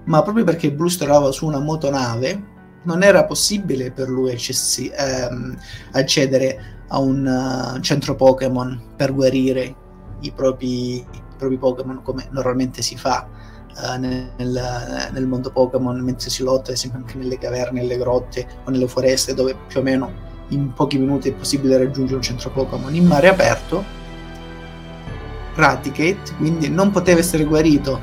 ma proprio perché Blue si trovava su una motonave, non era possibile per lui accessi- ehm, accedere a un uh, centro Pokémon per guarire i propri, i propri Pokémon come normalmente si fa uh, nel, nel, mondo Pokémon mentre si lotta, ad esempio anche nelle caverne, nelle grotte o nelle foreste dove più o meno in pochi minuti è possibile raggiungere un centro Pokémon in mare aperto. Raticate quindi non poteva essere guarito,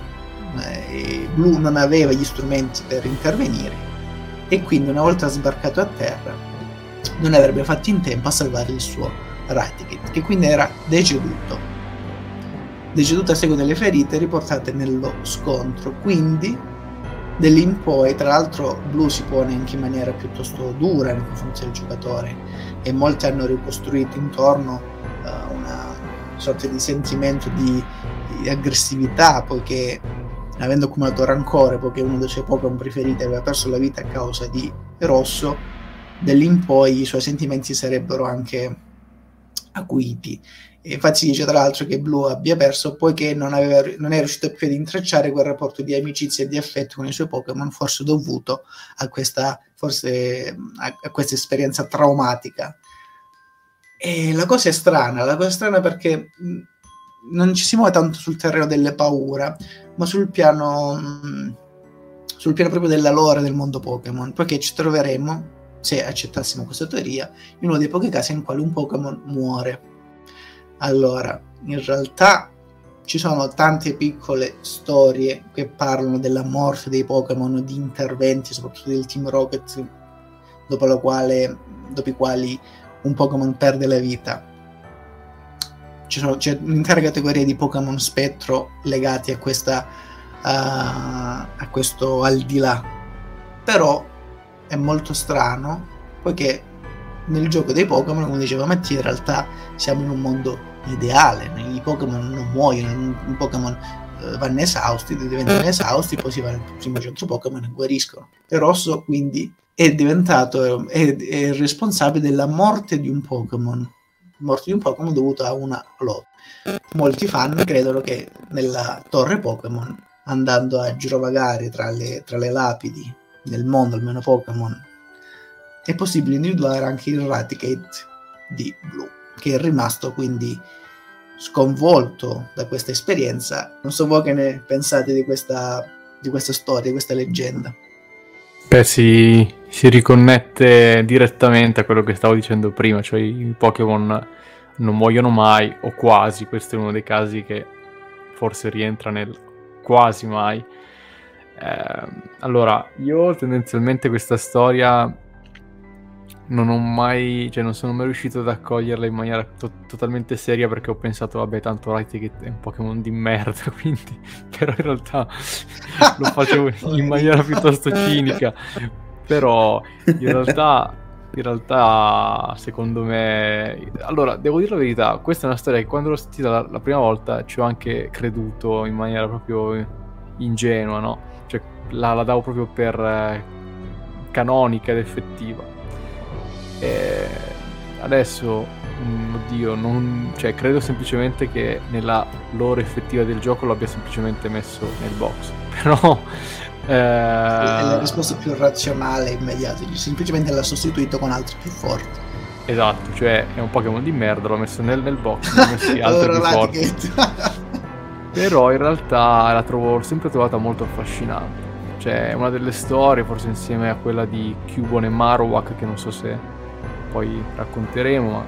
eh, Blue non aveva gli strumenti per intervenire e quindi una volta sbarcato a terra non avrebbe fatto in tempo a salvare il suo Raticate che quindi era deceduto deceduta a seguito delle ferite riportate nello scontro. Quindi, da lì in poi, tra l'altro, Blue si pone anche in maniera piuttosto dura nei confronti del giocatore e molti hanno ricostruito intorno uh, una sorta di sentimento di, di aggressività, poiché avendo accumulato rancore, poiché uno dei suoi Pokémon preferiti aveva perso la vita a causa di Rosso, da lì in poi i suoi sentimenti sarebbero anche acuiti infatti si dice tra l'altro che Blue abbia perso poiché non, aveva, non è riuscito più ad intrecciare quel rapporto di amicizia e di affetto con i suoi Pokémon, forse dovuto a questa, forse, a, a questa esperienza traumatica E la cosa è strana, la cosa è strana perché non ci si muove tanto sul terreno delle paure, ma sul piano, sul piano proprio della lore del mondo Pokémon, perché ci troveremo, se accettassimo questa teoria, in uno dei pochi casi in cui un Pokémon muore. Allora, in realtà ci sono tante piccole storie che parlano della morte dei Pokémon, di interventi, soprattutto del Team Rocket, dopo, quale, dopo i quali un Pokémon perde la vita. Sono, c'è un'intera categoria di Pokémon spettro legati a, questa, uh, a questo al di là. Però è molto strano, poiché nel gioco dei Pokémon, come diceva Mattia, in realtà siamo in un mondo ideale. I Pokémon non muoiono, i Pokémon uh, vanno esausti, diventano esausti, poi si va nel primo centro Pokémon e guariscono. E Rosso quindi è diventato è, è responsabile della morte di un Pokémon. Morte di un Pokémon dovuta a una lotta. Molti fan credono che nella torre Pokémon, andando a girovagare tra le, tra le lapidi nel mondo, almeno Pokémon, è possibile individuare anche il Raticate di blu che è rimasto quindi sconvolto da questa esperienza. Non so voi che ne pensate di questa, di questa storia, di questa leggenda.
Beh, si, si riconnette direttamente a quello che stavo dicendo prima, cioè i Pokémon non muoiono mai, o quasi, questo è uno dei casi che forse rientra nel quasi mai. Eh, allora, io tendenzialmente questa storia non ho mai, cioè non sono mai riuscito ad accoglierla in maniera to- totalmente seria perché ho pensato, vabbè, tanto Light è un Pokémon di merda, quindi, però in realtà lo facevo in maniera piuttosto cinica. Però in realtà, in realtà, secondo me, allora, devo dire la verità, questa è una storia che quando l'ho sentita la, la prima volta ci ho anche creduto in maniera proprio ingenua, no? Cioè, la, la davo proprio per eh, canonica ed effettiva e adesso, mm, oddio, non, cioè, credo semplicemente che nella lore effettiva del gioco lo abbia semplicemente messo nel box. Però...
Eh... È la risposta più razionale e immediata, semplicemente l'ha sostituito con altri più forti.
Esatto, cioè è un Pokémon di merda, l'ho messo nel, nel box, l'ho messo altri più forti. Però in realtà la trovo sempre trovata molto affascinante. Cioè, è una delle storie, forse insieme a quella di Cubone e Marowak, che non so se poi racconteremo, ma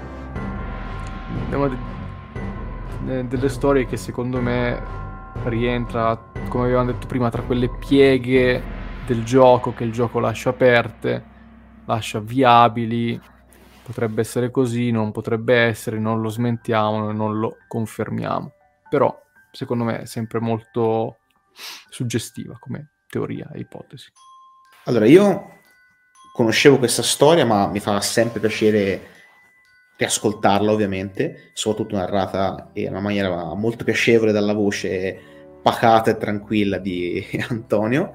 abbiamo de- delle storie che secondo me rientra, come avevamo detto prima, tra quelle pieghe del gioco che il gioco lascia aperte, lascia viabili, potrebbe essere così, non potrebbe essere, non lo smentiamo, non lo confermiamo. Però secondo me è sempre molto suggestiva come teoria e ipotesi.
Allora, io conoscevo questa storia, ma mi fa sempre piacere riascoltarla, ovviamente, soprattutto narrata in una maniera molto piacevole dalla voce pacata e tranquilla di Antonio.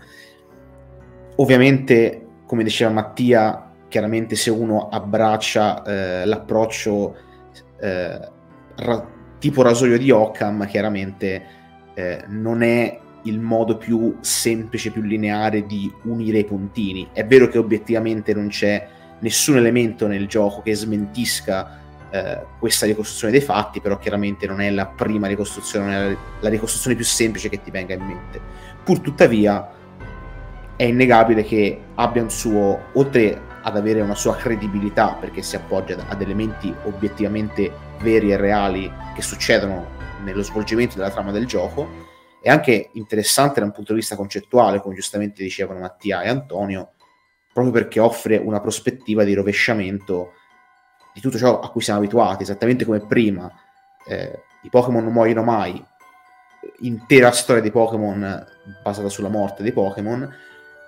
Ovviamente, come diceva Mattia, chiaramente se uno abbraccia eh, l'approccio eh, ra- tipo rasoio di Occam, chiaramente eh, non è il modo più semplice, più lineare di unire i puntini. È vero che obiettivamente non c'è nessun elemento nel gioco che smentisca eh, questa ricostruzione dei fatti, però chiaramente non è la prima ricostruzione, non è la ricostruzione più semplice che ti venga in mente. Pur tuttavia è innegabile che abbia un suo, oltre ad avere una sua credibilità, perché si appoggia ad elementi obiettivamente veri e reali che succedono nello svolgimento della trama del gioco, è anche interessante da un punto di vista concettuale, come giustamente dicevano Mattia e Antonio, proprio perché offre una prospettiva di rovesciamento di tutto ciò a cui siamo abituati, esattamente come prima. Eh, I Pokémon non muoiono mai, intera storia dei Pokémon basata sulla morte dei Pokémon.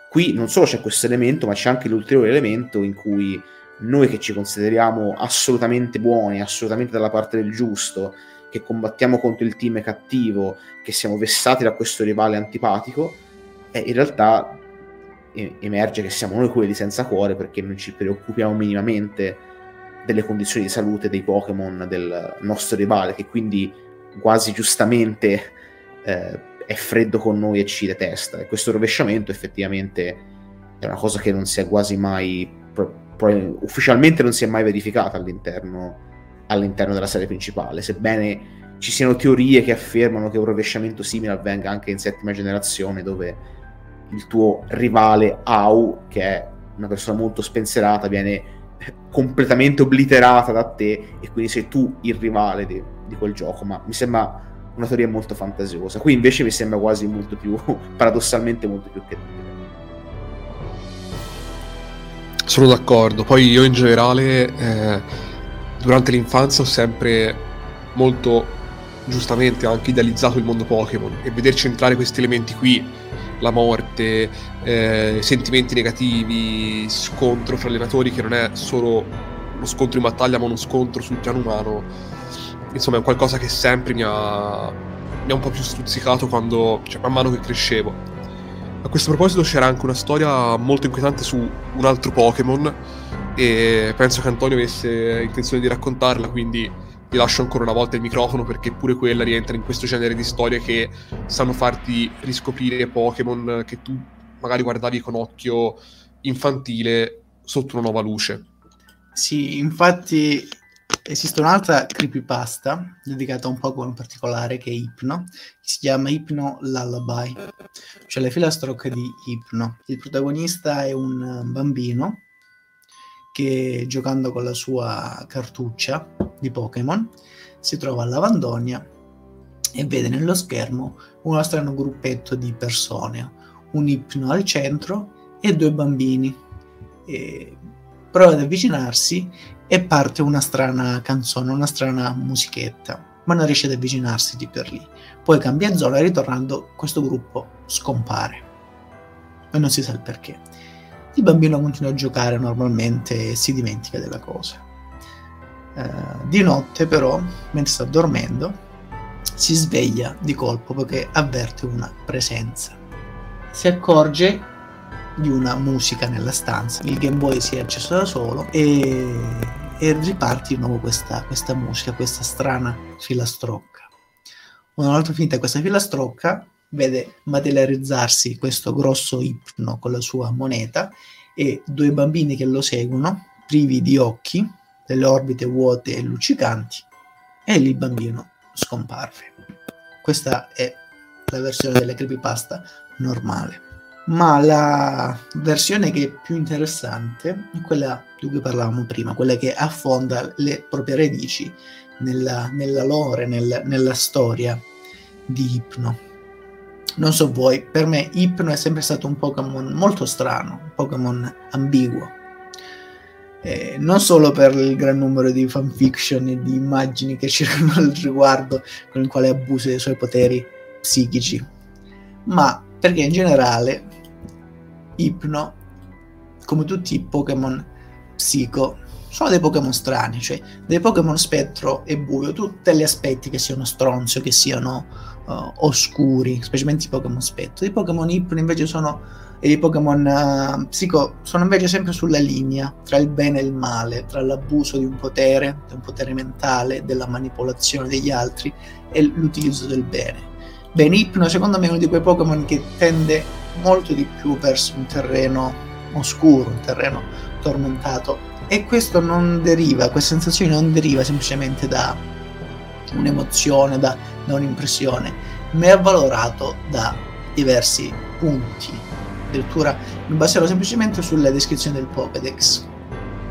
Qui non solo c'è questo elemento, ma c'è anche l'ulteriore elemento in cui noi che ci consideriamo assolutamente buoni, assolutamente dalla parte del giusto, che combattiamo contro il team cattivo, che siamo vessati da questo rivale antipatico, e in realtà emerge che siamo noi quelli senza cuore perché non ci preoccupiamo minimamente delle condizioni di salute dei Pokémon del nostro rivale, che quindi quasi giustamente eh, è freddo con noi e ci detesta. E questo rovesciamento effettivamente è una cosa che non si è quasi mai, pro, pro, ufficialmente non si è mai verificata all'interno all'interno della serie principale, sebbene ci siano teorie che affermano che un rovesciamento simile avvenga anche in settima generazione, dove il tuo rivale Au, che è una persona molto spensierata, viene completamente obliterata da te e quindi sei tu il rivale di, di quel gioco, ma mi sembra una teoria molto fantasiosa. Qui invece mi sembra quasi molto più, paradossalmente molto più credibile.
Sono d'accordo, poi io in generale eh, durante l'infanzia ho sempre molto giustamente anche idealizzato il mondo Pokémon e vederci entrare questi elementi qui, la morte, eh, sentimenti negativi, scontro fra allenatori che non è solo uno scontro in battaglia ma uno scontro sul piano umano, insomma è qualcosa che sempre mi ha, mi ha un po' più stuzzicato quando, cioè, man mano che crescevo. A questo proposito c'era anche una storia molto inquietante su un altro Pokémon e penso che Antonio avesse intenzione di raccontarla, quindi ti lascio ancora una volta il microfono perché pure quella rientra in questo genere di storie che sanno farti riscoprire Pokémon che tu magari guardavi con occhio infantile sotto una nuova luce.
Sì, infatti esiste un'altra creepypasta dedicata a un Pokémon particolare che è Hypno, che si chiama Hypno Lullaby, cioè le filastrocche di Hypno. Il protagonista è un bambino che giocando con la sua cartuccia di Pokémon si trova a Lavandonia e vede nello schermo uno strano gruppetto di persone, un ipno al centro e due bambini. E prova ad avvicinarsi e parte una strana canzone, una strana musichetta, ma non riesce ad avvicinarsi di per lì. Poi cambia zona e ritornando questo gruppo scompare. E non si sa il perché. Il bambino continua a giocare normalmente e si dimentica della cosa. Uh, di notte però, mentre sta dormendo, si sveglia di colpo perché avverte una presenza. Si accorge di una musica nella stanza. Il Game Boy si è acceso da solo e, e riparte di nuovo questa, questa musica, questa strana filastrocca. Una volta finita questa filastrocca, vede materializzarsi questo grosso ipno con la sua moneta e due bambini che lo seguono, privi di occhi, delle orbite vuote e luccicanti, e lì il bambino scomparve. Questa è la versione delle creepypasta normale ma la versione che è più interessante è quella di cui parlavamo prima, quella che affonda le proprie radici nella, nella lore, nel, nella storia di Ipno. Non so voi, per me Ipno è sempre stato un Pokémon molto strano, un Pokémon ambiguo. Eh, non solo per il gran numero di fanfiction e di immagini che circolano al riguardo con il quale abusa dei suoi poteri psichici, ma perché in generale Ipno, come tutti i Pokémon psico, sono dei Pokémon strani, cioè dei Pokémon spettro e buio, tutti gli aspetti che siano stronzio, che siano uh, oscuri, specialmente i Pokémon spettro. I Pokémon Ipno invece sono e i Pokémon uh, psico sono invece sempre sulla linea tra il bene e il male, tra l'abuso di un potere, di un potere mentale, della manipolazione degli altri e l'utilizzo del bene. Bene, Ipno secondo me è uno di quei Pokémon che tende molto di più verso un terreno oscuro, un terreno tormentato. E questo non deriva, questa sensazione non deriva semplicemente da un'emozione, da, da un'impressione, ma è avvalorato da diversi punti. Addirittura mi baserò semplicemente sulla descrizione del Pokédex.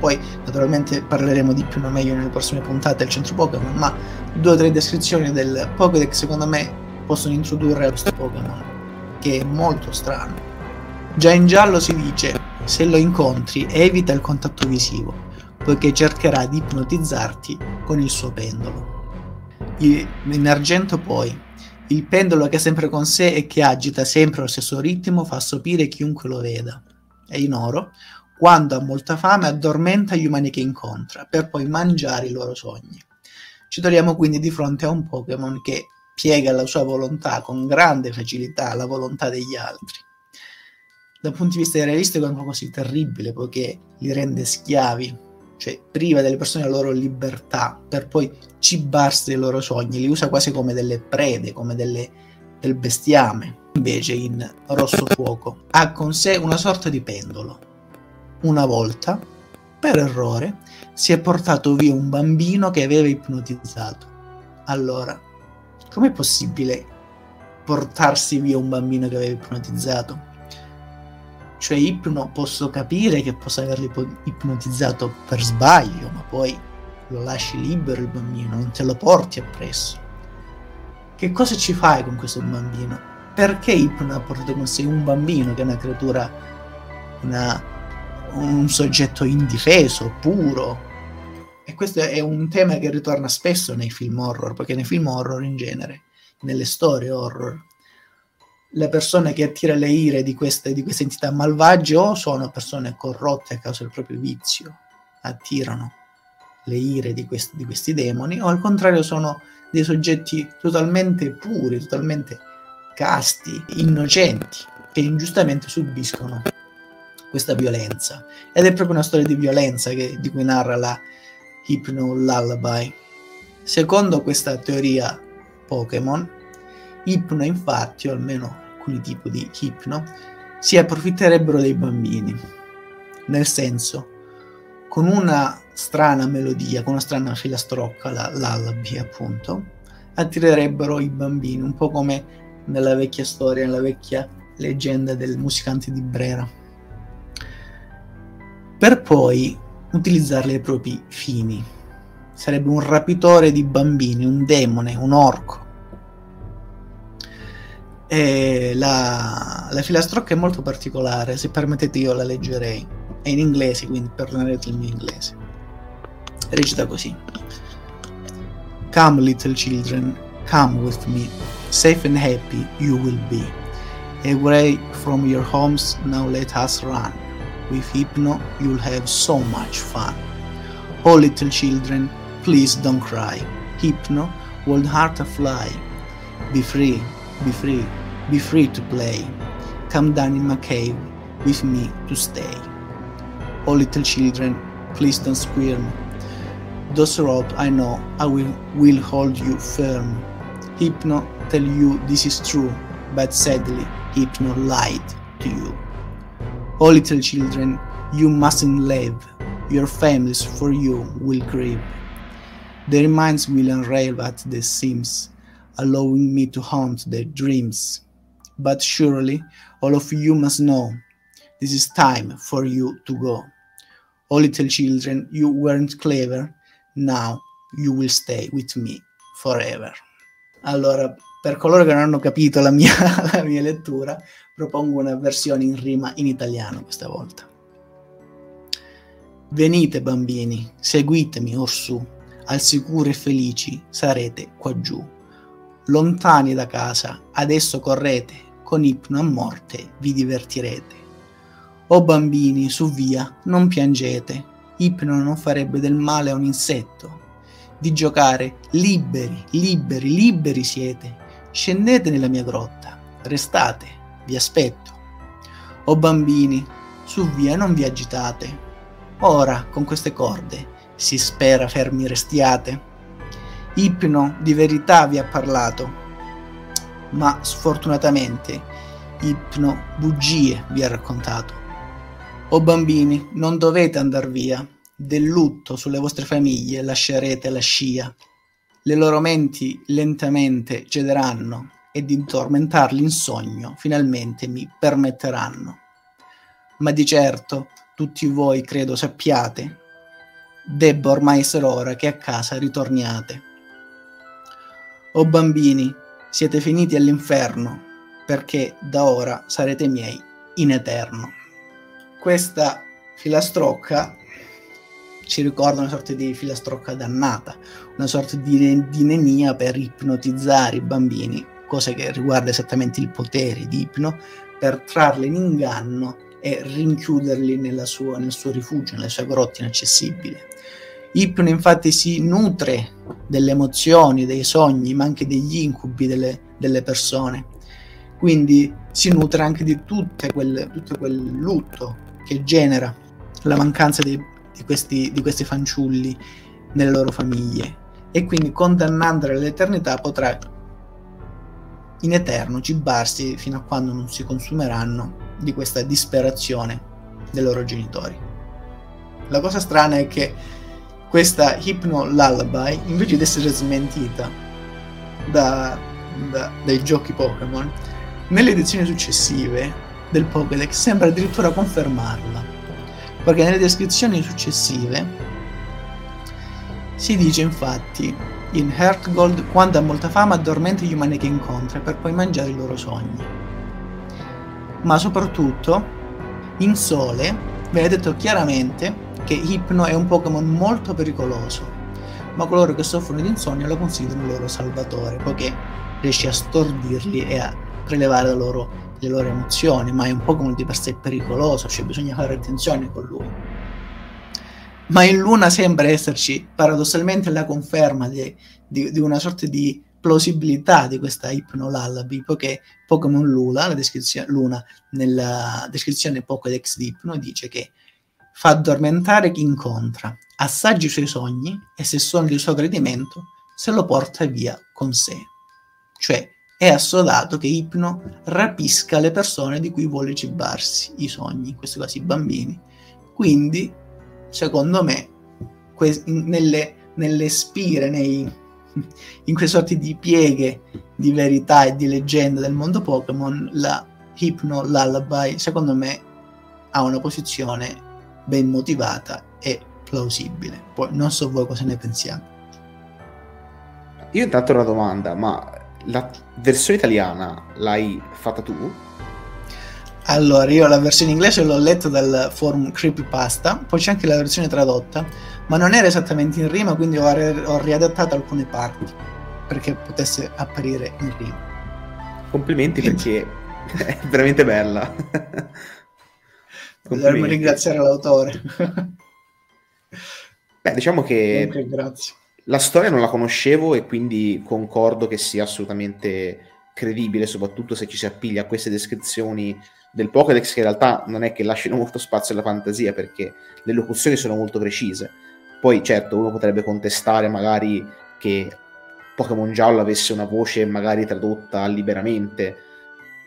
Poi naturalmente parleremo di più o meglio nelle prossime puntate del centro Pokémon, ma due o tre descrizioni del Pokédex secondo me possono introdurre questo Pokémon che è molto strano. Già in giallo si dice se lo incontri evita il contatto visivo, poiché cercherà di ipnotizzarti con il suo pendolo. In argento poi, il pendolo che è sempre con sé e che agita sempre lo stesso ritmo fa sopire chiunque lo veda. E in oro, quando ha molta fame addormenta gli umani che incontra, per poi mangiare i loro sogni. Ci troviamo quindi di fronte a un Pokémon che piega la sua volontà con grande facilità alla volontà degli altri. Dal punto di vista realistico è un po' così terribile poiché li rende schiavi, cioè priva delle persone la loro libertà per poi cibarsi dei loro sogni, li usa quasi come delle prede, come delle, del bestiame. Invece in Rosso Fuoco ha con sé una sorta di pendolo. Una volta per errore si è portato via un bambino che aveva ipnotizzato. Allora, com'è possibile portarsi via un bambino che aveva ipnotizzato? Cioè, ipno posso capire che possa averlo ipnotizzato per sbaglio, ma poi lo lasci libero il bambino, non te lo porti appresso. Che cosa ci fai con questo bambino? Perché Ipno ha portato con sé un bambino che è una creatura, una, un soggetto indifeso, puro? E questo è un tema che ritorna spesso nei film horror, perché nei film horror in genere, nelle storie horror, le persone che attira le ire di queste, di queste entità malvagie o sono persone corrotte a causa del proprio vizio, attirano le ire di questi, di questi demoni, o al contrario sono dei soggetti totalmente puri, totalmente casti, innocenti, che ingiustamente subiscono questa violenza. Ed è proprio una storia di violenza che, di cui narra la Hypno Lullaby. Secondo questa teoria Pokémon, Hypno infatti, o almeno alcuni tipi di ipno, si approfitterebbero dei bambini. Nel senso, con una strana melodia, con una strana filastrocca, la lullaby appunto, attirerebbero i bambini, un po' come nella vecchia storia, nella vecchia leggenda del musicante di Brera. Per poi utilizzarli ai propri fini. Sarebbe un rapitore di bambini, un demone, un orco e la, la filastrocca è molto particolare, se permettete io la leggerei. È in inglese, quindi perdonerete il mio inglese. Recita così. Come little children, come with me. Safe and happy you will be. Away from your homes, now let us run. With Hypno, you'll have so much fun. Oh, little children, please don't cry. Hypno, will heart a fly. Be free, be free. Be free to play. Come down in my cave with me to stay. Oh, little children, please don't squirm. Those rope I know I will, will hold you firm. Hypno tell you this is true, but sadly, Hypno lied to you. Oh, little children, you mustn't live. Your families for you will grieve. Their minds will unravel at the seams, allowing me to haunt their dreams. But surely all of you must know this is time for you to go. Oh, little children, you weren't clever, now you will stay with me forever. Allora, per coloro che non hanno capito la mia, la mia lettura, propongo una versione in rima in italiano questa volta. Venite bambini, seguitemi orsù, al sicuro e felici sarete qua giù. Lontani da casa, adesso correte, con ipno a morte vi divertirete. O bambini, su via, non piangete, ipno non farebbe del male a un insetto. Di giocare, liberi, liberi, liberi siete. Scendete nella mia grotta, restate, vi aspetto. O bambini, su via non vi agitate. Ora, con queste corde, si spera fermi restiate. Ipno di verità vi ha parlato, ma sfortunatamente Ipno bugie vi ha raccontato. O bambini, non dovete andar via, del lutto sulle vostre famiglie lascerete la scia. Le loro menti lentamente cederanno e di tormentarli in sogno finalmente mi permetteranno. Ma di certo tutti voi credo sappiate, debba ormai essere ora che a casa ritorniate. O bambini, siete finiti all'inferno, perché da ora sarete miei in eterno. Questa filastrocca ci ricorda una sorta di filastrocca dannata, una sorta di, di nenia per ipnotizzare i bambini, cosa che riguarda esattamente il potere di ipno, per trarli in inganno e rinchiuderli sua, nel suo rifugio, nelle sue grotte inaccessibili. Ipno infatti si nutre delle emozioni, dei sogni, ma anche degli incubi delle, delle persone. Quindi si nutre anche di quelle, tutto quel lutto che genera la mancanza di, di, questi, di questi fanciulli nelle loro famiglie. E quindi condannandoli all'eternità potrà in eterno cibarsi fino a quando non si consumeranno di questa disperazione dei loro genitori. La cosa strana è che questa Hypno Lullaby, invece di essere smentita da, da, dai giochi Pokémon, nelle edizioni successive del Pokédex sembra addirittura confermarla. Perché nelle descrizioni successive si dice infatti in Heartgold quando ha molta fama addormenta gli umani che incontra per poi mangiare i loro sogni. Ma soprattutto in Sole viene detto chiaramente che Hypno è un Pokémon molto pericoloso, ma coloro che soffrono di insonnia lo considerano il loro salvatore, poiché riesce a stordirli e a prelevare loro le loro emozioni, ma è un Pokémon di per sé pericoloso, cioè bisogna fare attenzione con lui. Ma in Luna sembra esserci paradossalmente la conferma di, di, di una sorta di plausibilità di questa Hypno Lullaby, poiché Pokémon Luna, la descrizione, Luna, nella descrizione Pokédex di Hypno, dice che fa addormentare chi incontra, assaggia i suoi sogni e se sono di suo gradimento, se lo porta via con sé. Cioè, è assodato che Ipno rapisca le persone di cui vuole cibarsi, i sogni, in questo caso i bambini. Quindi, secondo me, que- nelle, nelle spire, nei, in quei sorti di pieghe di verità e di leggenda del mondo Pokémon, la Hypno Lullaby, secondo me, ha una posizione ben motivata e plausibile. Poi non so voi cosa ne pensiate.
Io intanto ho una domanda, ma la versione italiana l'hai fatta tu?
Allora, io la versione inglese l'ho letta dal forum Creepypasta, poi c'è anche la versione tradotta, ma non era esattamente in rima, quindi ho, re- ho riadattato alcune parti perché potesse apparire in rima.
Complimenti perché è veramente bella.
Dovremmo ringraziare l'autore.
Beh, diciamo che
grazie.
la storia non la conoscevo e quindi concordo che sia assolutamente credibile, soprattutto se ci si appiglia a queste descrizioni del Pokédex che in realtà non è che lasciano molto spazio alla fantasia perché le locuzioni sono molto precise. Poi certo uno potrebbe contestare magari che Pokémon Giallo avesse una voce magari tradotta liberamente,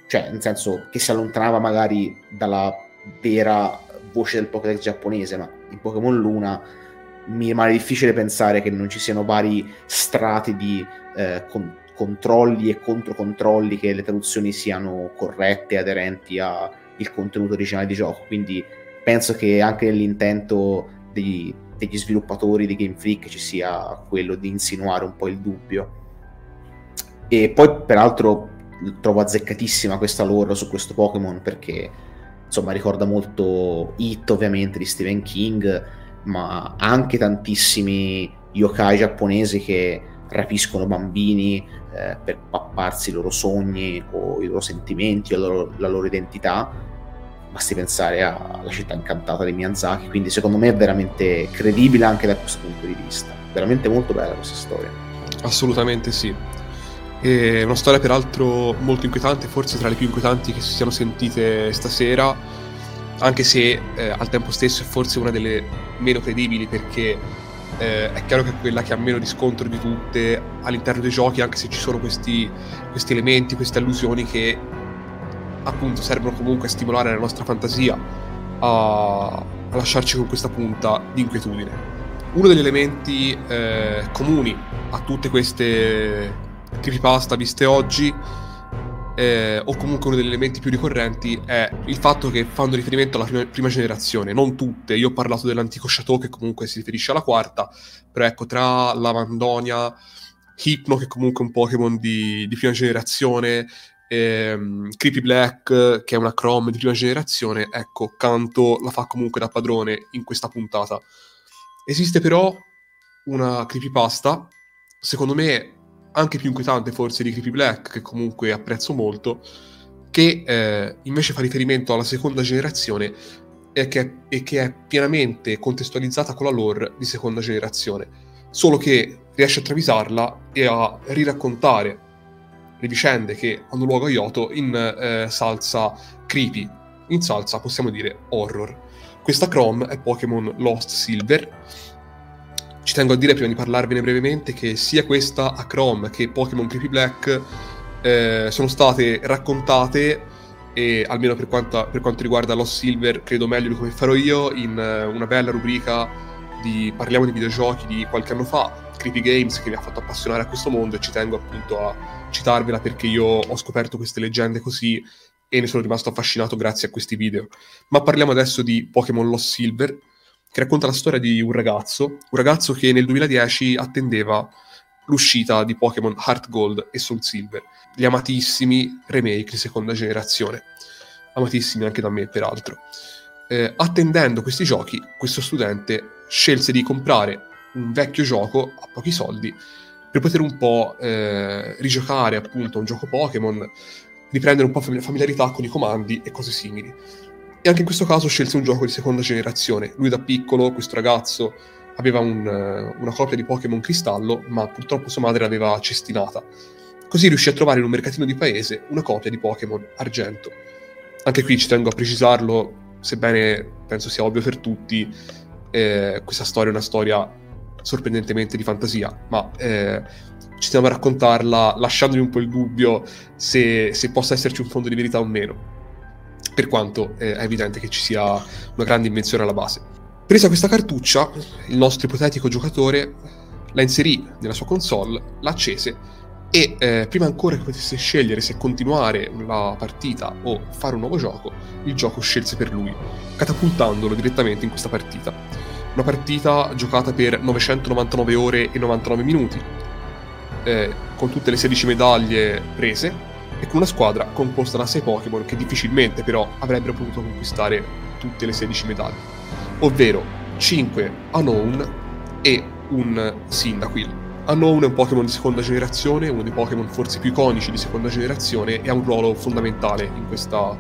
cioè nel senso che si allontanava magari dalla vera voce del Pokédex giapponese, ma in Pokémon Luna mi rimane difficile pensare che non ci siano vari strati di eh, con- controlli e controcontrolli che le traduzioni siano corrette aderenti al contenuto originale di gioco. Quindi penso che anche nell'intento degli, degli sviluppatori di Game Freak ci sia quello di insinuare un po' il dubbio. E poi, peraltro, trovo azzeccatissima questa lore su questo Pokémon perché insomma ricorda molto Hit ovviamente di Stephen King, ma anche tantissimi yokai giapponesi che rapiscono bambini eh, per papparsi i loro sogni o i loro sentimenti o la loro, la loro identità. Basti pensare alla città incantata di Miyazaki, quindi secondo me è veramente credibile anche da questo punto di vista. Veramente molto bella questa storia.
Assolutamente sì. È una storia peraltro molto inquietante, forse tra le più inquietanti che si siano sentite stasera, anche se eh, al tempo stesso è forse una delle meno credibili perché eh, è chiaro che è quella che ha meno riscontro di tutte all'interno dei giochi, anche se ci sono questi, questi elementi, queste allusioni che appunto servono comunque a stimolare la nostra fantasia, a, a lasciarci con questa punta di inquietudine. Uno degli elementi eh, comuni a tutte queste creepypasta viste oggi, eh, o comunque uno degli elementi più ricorrenti, è il fatto che fanno riferimento alla prima, prima generazione, non tutte. Io ho parlato dell'antico Chateau che comunque si riferisce alla quarta, però ecco, tra Lavandonia, Hypno che comunque è un Pokémon di, di prima generazione, ehm, Creepy Black che è una Chrome di prima generazione, ecco, Canto la fa comunque da padrone in questa puntata. Esiste però una creepypasta, secondo me anche più inquietante forse di Creepy Black, che comunque apprezzo molto, che eh, invece fa riferimento alla seconda generazione e che, è, e che è pienamente contestualizzata con la lore di seconda generazione, solo che riesce a travisarla e a riraccontare le vicende che hanno luogo a Yoto in eh, salsa creepy, in salsa possiamo dire horror. Questa Chrome è Pokémon Lost Silver ci tengo a dire prima di parlarvene brevemente che sia questa a Chrome che Pokémon Creepy Black eh, sono state raccontate e almeno per, quanta, per quanto riguarda Lost Silver credo meglio di come farò io in eh, una bella rubrica di parliamo di videogiochi di qualche anno fa Creepy Games che mi ha fatto appassionare a questo mondo e ci tengo appunto a citarvela perché io ho scoperto queste leggende così e ne sono rimasto affascinato grazie a questi video. Ma parliamo adesso di Pokémon Lost Silver, che racconta la storia di un ragazzo, un ragazzo che nel 2010 attendeva l'uscita di Pokémon Heart Gold e Soul Silver, gli amatissimi remake di seconda generazione, amatissimi anche da me peraltro. Eh, attendendo questi giochi, questo studente scelse di comprare un vecchio gioco a pochi soldi per poter un po' eh, rigiocare appunto un gioco Pokémon, riprendere un po' familiarità con i comandi e cose simili. E anche in questo caso scelse un gioco di seconda generazione. Lui da piccolo, questo ragazzo, aveva un, una copia di Pokémon Cristallo, ma purtroppo sua madre l'aveva cestinata. Così riuscì a trovare in un mercatino di paese una copia di Pokémon Argento. Anche qui ci tengo a precisarlo, sebbene penso sia ovvio per tutti, eh, questa storia è una storia sorprendentemente di fantasia, ma eh, ci stiamo a raccontarla lasciandogli un po' il dubbio se, se, possa esserci un fondo di verità o meno, per quanto eh, è evidente che ci sia una grande invenzione alla base. Presa questa cartuccia, il nostro ipotetico giocatore la inserì nella sua console, la accese e eh, prima ancora che potesse scegliere se continuare la partita o fare un nuovo gioco, il gioco scelse per lui, catapultandolo direttamente in questa partita. Una partita giocata per 999 ore e 99 minuti, eh, con tutte le 16 medaglie prese e con una squadra composta da 6 Pokémon che difficilmente però avrebbero potuto conquistare tutte le 16 medaglie, ovvero 5 Unknown e un Cyndaquil. Unknown è un Pokémon di seconda generazione, uno dei Pokémon forse più iconici di seconda generazione e ha un ruolo fondamentale in questa,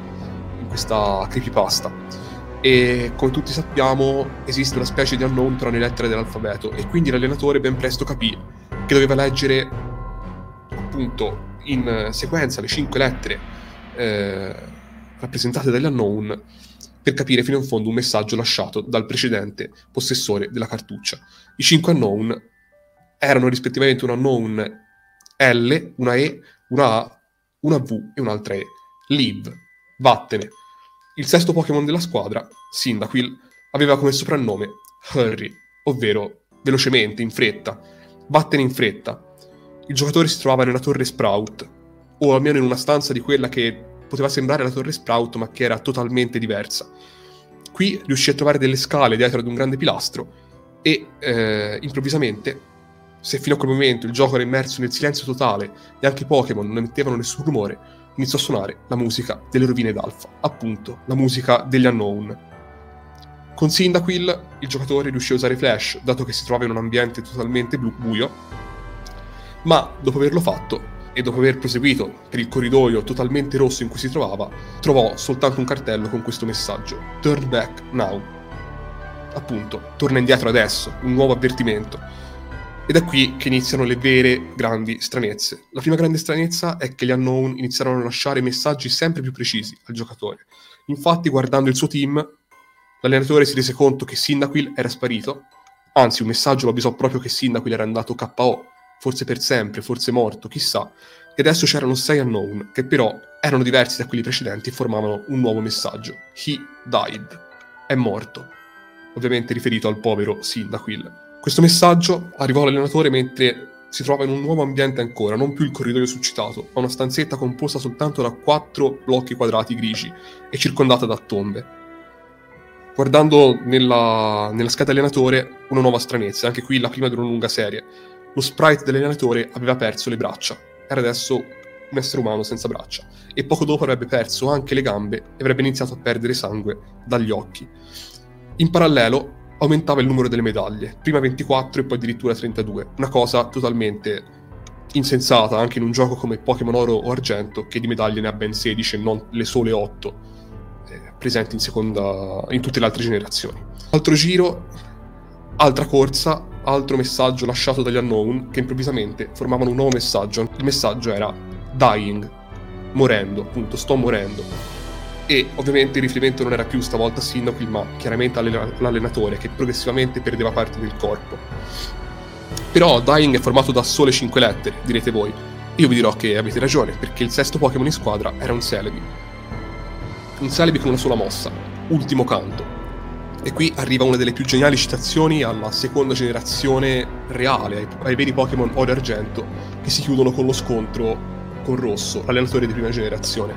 in questa creepypasta. E come tutti sappiamo esiste una specie di Unknown tra le lettere dell'alfabeto. E quindi l'allenatore ben presto capì che doveva leggere appunto in sequenza le cinque lettere eh, rappresentate dagli Unknown per capire fino in fondo un messaggio lasciato dal precedente possessore della cartuccia. I cinque Unknown erano rispettivamente una unknown L, una E, una A, una V e un'altra E. Live, vattene. Il sesto Pokémon della squadra, Cyndaquil, aveva come soprannome Hurry, ovvero velocemente, in fretta. Vattene in fretta. Il giocatore si trovava nella torre Sprout, o almeno in una stanza di quella che poteva sembrare la torre Sprout, ma che era totalmente diversa. Qui riuscì a trovare delle scale dietro ad un grande pilastro e eh, improvvisamente se fino a quel momento il gioco era immerso nel silenzio totale e anche i Pokémon non emettevano nessun rumore, iniziò a suonare la musica delle rovine d'Alpha, appunto, la musica degli Unknown. Con Cyndaquil il giocatore riuscì a usare Flash, dato che si trova in un ambiente totalmente blu- buio, ma dopo averlo fatto e dopo aver proseguito per il corridoio totalmente rosso in cui si trovava, trovò soltanto un cartello con questo messaggio: Turn back now. Appunto, torna indietro adesso, un nuovo avvertimento ed è qui che iniziano le vere grandi stranezze. La prima grande stranezza è che gli unknown iniziarono a lasciare messaggi sempre più precisi al giocatore. Infatti, guardando il suo team, l'allenatore si rese conto che Sindaquil era sparito, anzi un messaggio lo avvisò proprio che Sindaquil era andato KO, forse per sempre, forse morto, chissà, e adesso c'erano sei unknown, che però erano diversi da quelli precedenti e formavano un nuovo messaggio. He died. È morto. Ovviamente riferito al povero Sindaquil. Questo messaggio arrivò all'allenatore mentre si trova in un nuovo ambiente ancora, non più il corridoio suscitato, ma una stanzetta composta soltanto da quattro blocchi quadrati grigi e circondata da tombe. Guardando nella, nella scheda allenatore una nuova stranezza, anche qui la prima di una lunga serie. Lo sprite dell'allenatore aveva perso le braccia, era adesso un essere umano senza braccia, e poco dopo avrebbe perso anche le gambe e avrebbe iniziato a perdere sangue dagli occhi. In parallelo aumentava il numero delle medaglie, prima 24 e poi addirittura 32, una cosa totalmente insensata anche in un gioco come Pokémon Oro o Argento che di medaglie ne ha ben 16 e non le sole 8 eh, presenti in, seconda, in tutte le altre generazioni. Altro giro, altra corsa, altro messaggio lasciato dagli unknown che improvvisamente formavano un nuovo messaggio. Il messaggio era dying, morendo, appunto, sto morendo e ovviamente il riferimento non era più stavolta a Sindaco, ma chiaramente all'allenatore che progressivamente perdeva parte del corpo. Però Dying è formato da sole 5 lettere, direte voi. Io vi dirò che avete ragione, perché il sesto Pokémon in squadra era un Celebi. un Celebi con una sola mossa, ultimo canto. E qui arriva una delle più geniali citazioni alla seconda generazione reale, ai, ai veri Pokémon Oro e Argento, che si chiudono con lo scontro con Rosso, l'allenatore di prima generazione.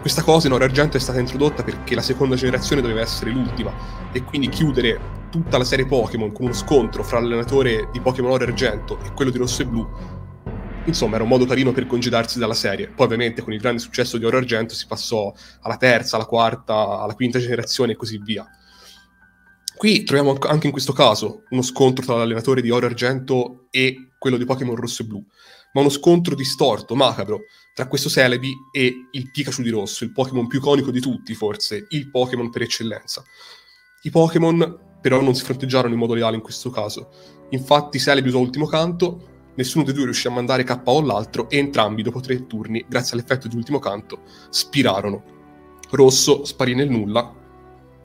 Questa cosa in Oro e Argento è stata introdotta perché la seconda generazione doveva essere l'ultima, e quindi chiudere tutta la serie Pokémon con uno scontro fra l'allenatore di Pokémon Oro e Argento e quello di Rosso e Blu insomma era un modo carino per congedarsi dalla serie. Poi ovviamente con il grande successo di Oro Argento si passò alla terza, alla quarta, alla quinta generazione e così via. Qui troviamo anche in questo caso uno scontro tra l'allenatore di Oro Argento e quello di Pokémon Rosso e Blu, ma uno scontro distorto, macabro, tra questo Celebi e il Pikachu di Rosso, il Pokémon più iconico di tutti forse, il Pokémon per eccellenza. I Pokémon però non si fronteggiarono in modo leale in questo caso. Infatti Celebi usò Ultimo Canto, nessuno dei due riuscì a mandare KO l'altro e entrambi dopo tre turni, grazie all'effetto di ultimo canto, spirarono. Rosso sparì nel nulla,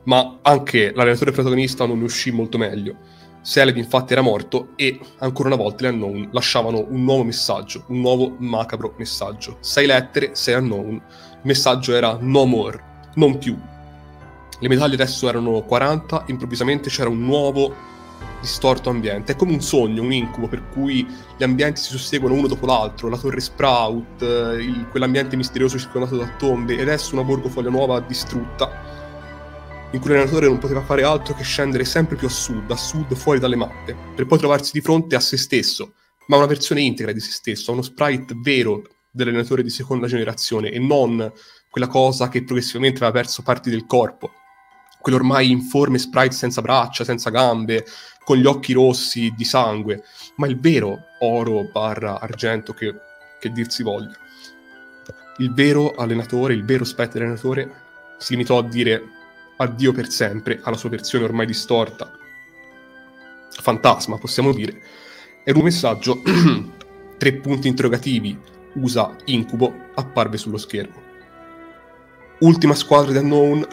ma anche l'allenatore protagonista non ne uscì molto meglio. Celebi infatti era morto e ancora una volta gli Unknown lasciavano un nuovo messaggio, un nuovo macabro messaggio. Sei lettere, sei Unknown. Il messaggio era no more, non più. Le medaglie adesso erano 40, improvvisamente c'era un nuovo distorto ambiente. È come un sogno, un incubo, per cui gli ambienti si susseguono uno dopo l'altro, la torre Sprout, eh, il, quell'ambiente misterioso circondato da tombe, ed adesso una borgofoglia nuova distrutta, in cui l'allenatore non poteva fare altro che scendere sempre più a sud, a sud fuori dalle mappe, per poi trovarsi di fronte a se stesso, ma una versione integra di se stesso, uno sprite vero dell'allenatore di seconda generazione e non quella cosa che progressivamente aveva perso parti del corpo, quell'ormai informe sprite senza braccia, senza gambe, con gli occhi rossi di sangue, ma il vero oro barra argento che, che dir si voglia. Il vero allenatore, il vero spettre allenatore si limitò a dire addio per sempre alla sua versione ormai distorta, fantasma possiamo dire, era un messaggio, tre punti interrogativi, usa incubo, apparve sullo schermo. Ultima squadra di Unknown,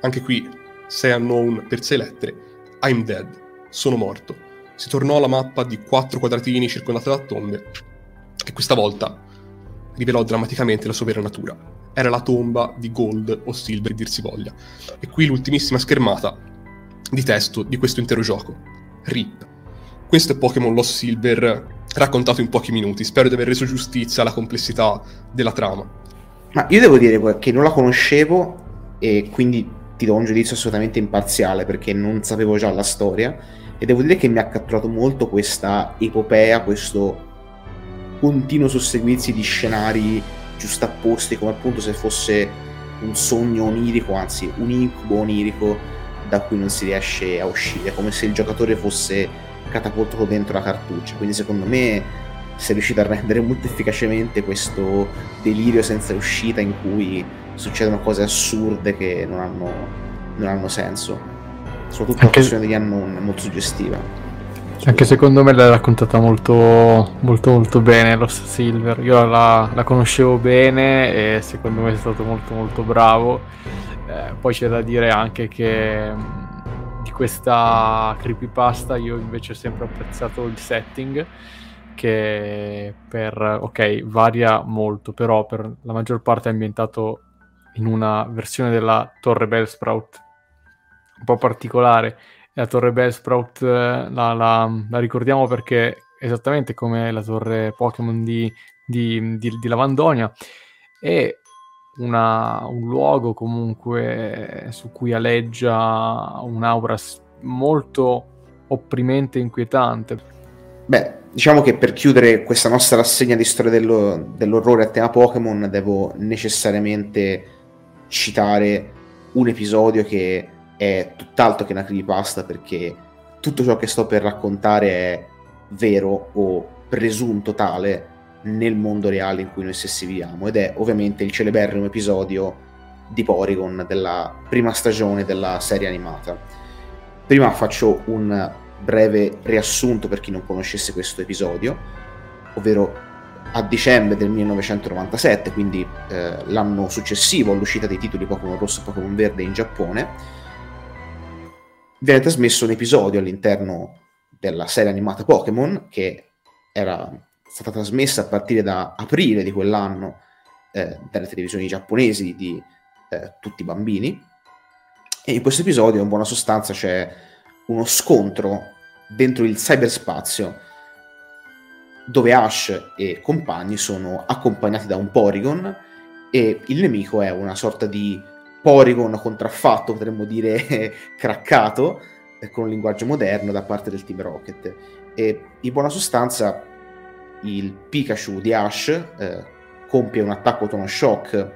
anche qui sei Unknown per sei lettere, I'm dead sono morto. Si tornò alla mappa di quattro quadratini circondata da tombe e questa volta rivelò drammaticamente la sua vera natura. Era la tomba di Gold o Silver, dir si voglia. E qui l'ultimissima schermata di testo di questo intero gioco. RIP. Questo è Pokémon Lost Silver raccontato in pochi minuti. Spero di aver reso giustizia alla complessità della trama.
Ma io devo dire che non la conoscevo e quindi ti do un giudizio assolutamente imparziale perché non sapevo già la storia e devo dire che mi ha catturato molto questa epopea, questo continuo susseguirsi di scenari giustapposti come appunto se fosse un sogno onirico, anzi un incubo onirico da cui non si riesce a uscire, come se il giocatore fosse catapultato dentro la cartuccia. Quindi secondo me si è riuscito a rendere molto efficacemente questo delirio senza uscita in cui succedono cose assurde che non hanno, non hanno senso soprattutto anche... la questione degli unknown è molto suggestiva
anche secondo me l'hai raccontata molto molto molto bene Lost Silver io la, la conoscevo bene e secondo me è stato molto molto bravo eh, poi c'è da dire anche che di questa creepypasta io invece ho sempre apprezzato il setting che per ok varia molto però per la maggior parte è ambientato in una versione della torre Bellsprout un po' particolare. La torre Bellsprout eh, la, la, la, ricordiamo perché esattamente come la torre Pokémon di, di, di, di Lavandonia è una, un luogo comunque su cui aleggia un'aura molto opprimente e inquietante.
Beh, diciamo che per chiudere questa nostra rassegna di storia dello, dell'orrore a tema Pokémon devo necessariamente citare un episodio che è tutt'altro che una creepypasta perché tutto ciò che sto per raccontare è vero o presunto tale nel mondo reale in cui noi stessi viviamo ed è ovviamente il celeberrimo episodio di Porygon della prima stagione della serie animata. Prima faccio un breve riassunto per chi non conoscesse questo episodio, ovvero a dicembre del 1997, quindi eh, l'anno successivo all'uscita dei titoli Pokémon Rosso e Pokémon Verde in Giappone, viene trasmesso un episodio all'interno della serie animata Pokémon che era stata trasmessa a partire da aprile di quell'anno eh, dalle televisioni giapponesi di eh, tutti bambini. E in questo episodio, in buona sostanza, c'è uno scontro dentro il cyberspazio dove Ash e compagni sono accompagnati da un Porygon e il nemico è una sorta di Porygon contraffatto, potremmo dire craccato, eh, con un linguaggio moderno da parte del Team Rocket. E in buona sostanza il Pikachu di Ash eh, compie un attacco tono shock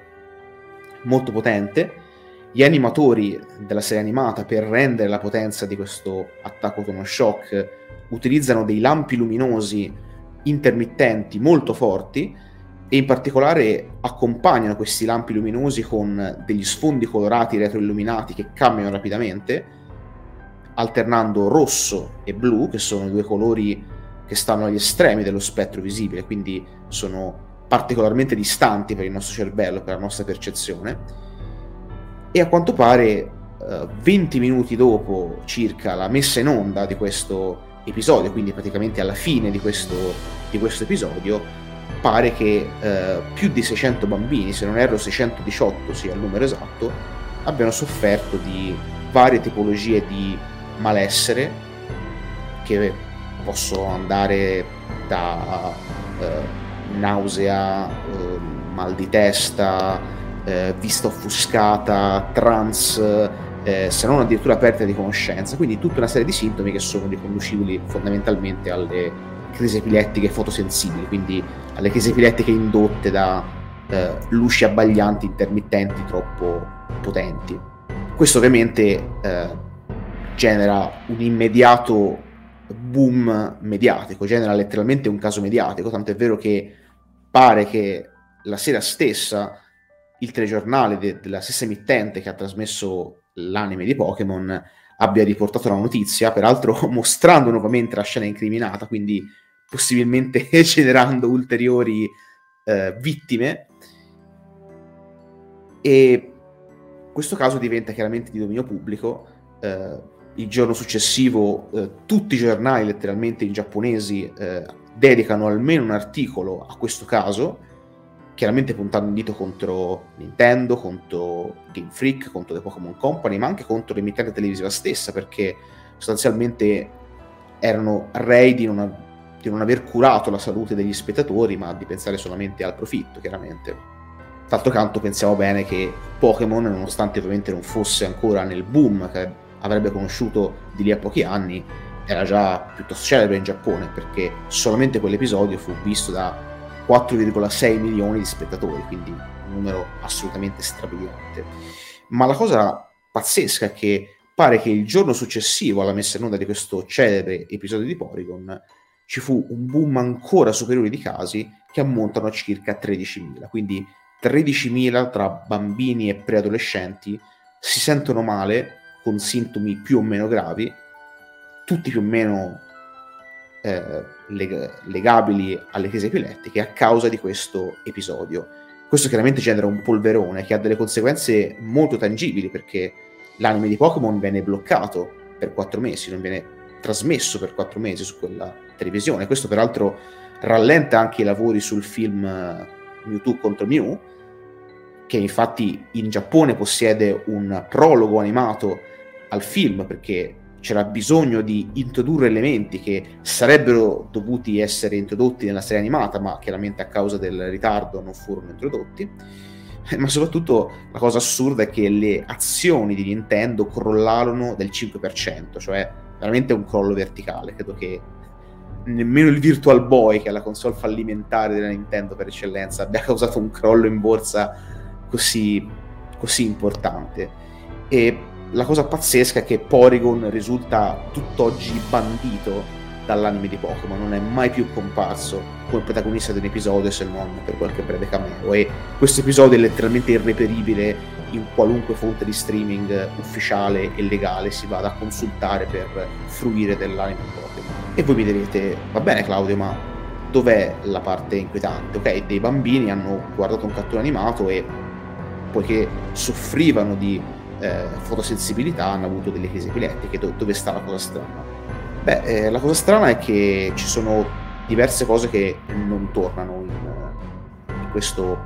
molto potente. Gli animatori della serie animata, per rendere la potenza di questo attacco tono shock, utilizzano dei lampi luminosi intermittenti molto forti e in particolare accompagnano questi lampi luminosi con degli sfondi colorati retroilluminati che cambiano rapidamente, alternando rosso e blu, che sono due colori che stanno agli estremi dello spettro visibile, quindi sono particolarmente distanti per il nostro cervello, per la nostra percezione. E a quanto pare, uh, 20 minuti dopo circa la messa in onda di questo episodio, quindi praticamente alla fine di questo, di questo episodio, pare che uh, più di 600 bambini, se non erro 618 sia il numero esatto, abbiano sofferto di varie tipologie di malessere che possono andare da uh, nausea, uh, mal di testa, uh, vista offuscata, trance, se non addirittura perdita di conoscenza. Quindi tutta una serie di sintomi che sono riconducibili fondamentalmente alle crisi epilettiche fotosensibili, quindi alle crisi epilettiche indotte da luci abbaglianti intermittenti troppo potenti. Questo ovviamente genera un immediato boom mediatico, genera letteralmente un caso mediatico, tanto è vero che pare che la sera stessa il telegiornale de- della stessa emittente che ha trasmesso l'anime di Pokémon abbia riportato la notizia, peraltro mostrando nuovamente la scena incriminata, quindi possibilmente generando ulteriori eh, vittime. E questo caso diventa chiaramente di dominio pubblico. Eh, il giorno successivo eh, tutti i giornali letteralmente in giapponesi eh, dedicano almeno un articolo a questo caso, chiaramente puntando un dito contro Nintendo, contro Game Freak, contro The Pokémon Company, ma anche contro l'emittente televisiva stessa, perché sostanzialmente erano rei di non, di non aver curato la salute degli spettatori, ma di pensare solamente al profitto, chiaramente. D'altro canto pensiamo bene che Pokémon, nonostante ovviamente non fosse ancora nel boom che avrebbe conosciuto di lì a pochi anni, era già piuttosto celebre in Giappone perché solamente quell'episodio fu visto da 4,6 milioni di spettatori, quindi un numero assolutamente strabiliante. Ma la cosa pazzesca è che pare che il giorno successivo alla messa in onda di questo celebre episodio di Porygon ci fu un boom ancora superiore di casi che ammontano a circa 13.000, quindi 13.000 tra bambini e preadolescenti si sentono male con sintomi più o meno gravi, tutti più o meno eh, leg- legabili alle crisi epilettiche a causa di questo episodio. Questo chiaramente genera un polverone che ha delle conseguenze molto tangibili perché l'anime di Pokémon viene bloccato per quattro mesi, non viene trasmesso per quattro mesi su quella televisione. Questo peraltro rallenta anche i lavori sul film eh, Mewtwo contro Mew, che infatti in Giappone possiede un prologo animato al film perché c'era bisogno di introdurre elementi che sarebbero dovuti essere introdotti nella serie animata, ma chiaramente a causa del ritardo non furono introdotti. Ma soprattutto la cosa assurda è che le azioni di Nintendo crollarono del 5%, cioè veramente un crollo verticale. Credo che nemmeno il Virtual Boy, che è la console fallimentare della Nintendo per eccellenza, abbia causato un crollo in borsa così, così importante. E la cosa pazzesca è che Porygon risulta tutt'oggi bandito dall'anime di Pokémon, non è mai più comparso come protagonista di un episodio se non per qualche breve cameo e questo episodio è letteralmente irreperibile in qualunque fonte di streaming ufficiale e legale si vada a consultare per fruire dell'anime Pokémon. E voi mi direte, va bene Claudio, ma dov'è la parte inquietante? Ok, dei bambini hanno guardato un cartone animato e poiché soffrivano di eh, fotosensibilità hanno avuto delle crisi epilettiche. Do- dove sta la cosa strana? Beh, eh, la cosa strana è che ci sono diverse cose che non tornano in, in, questo,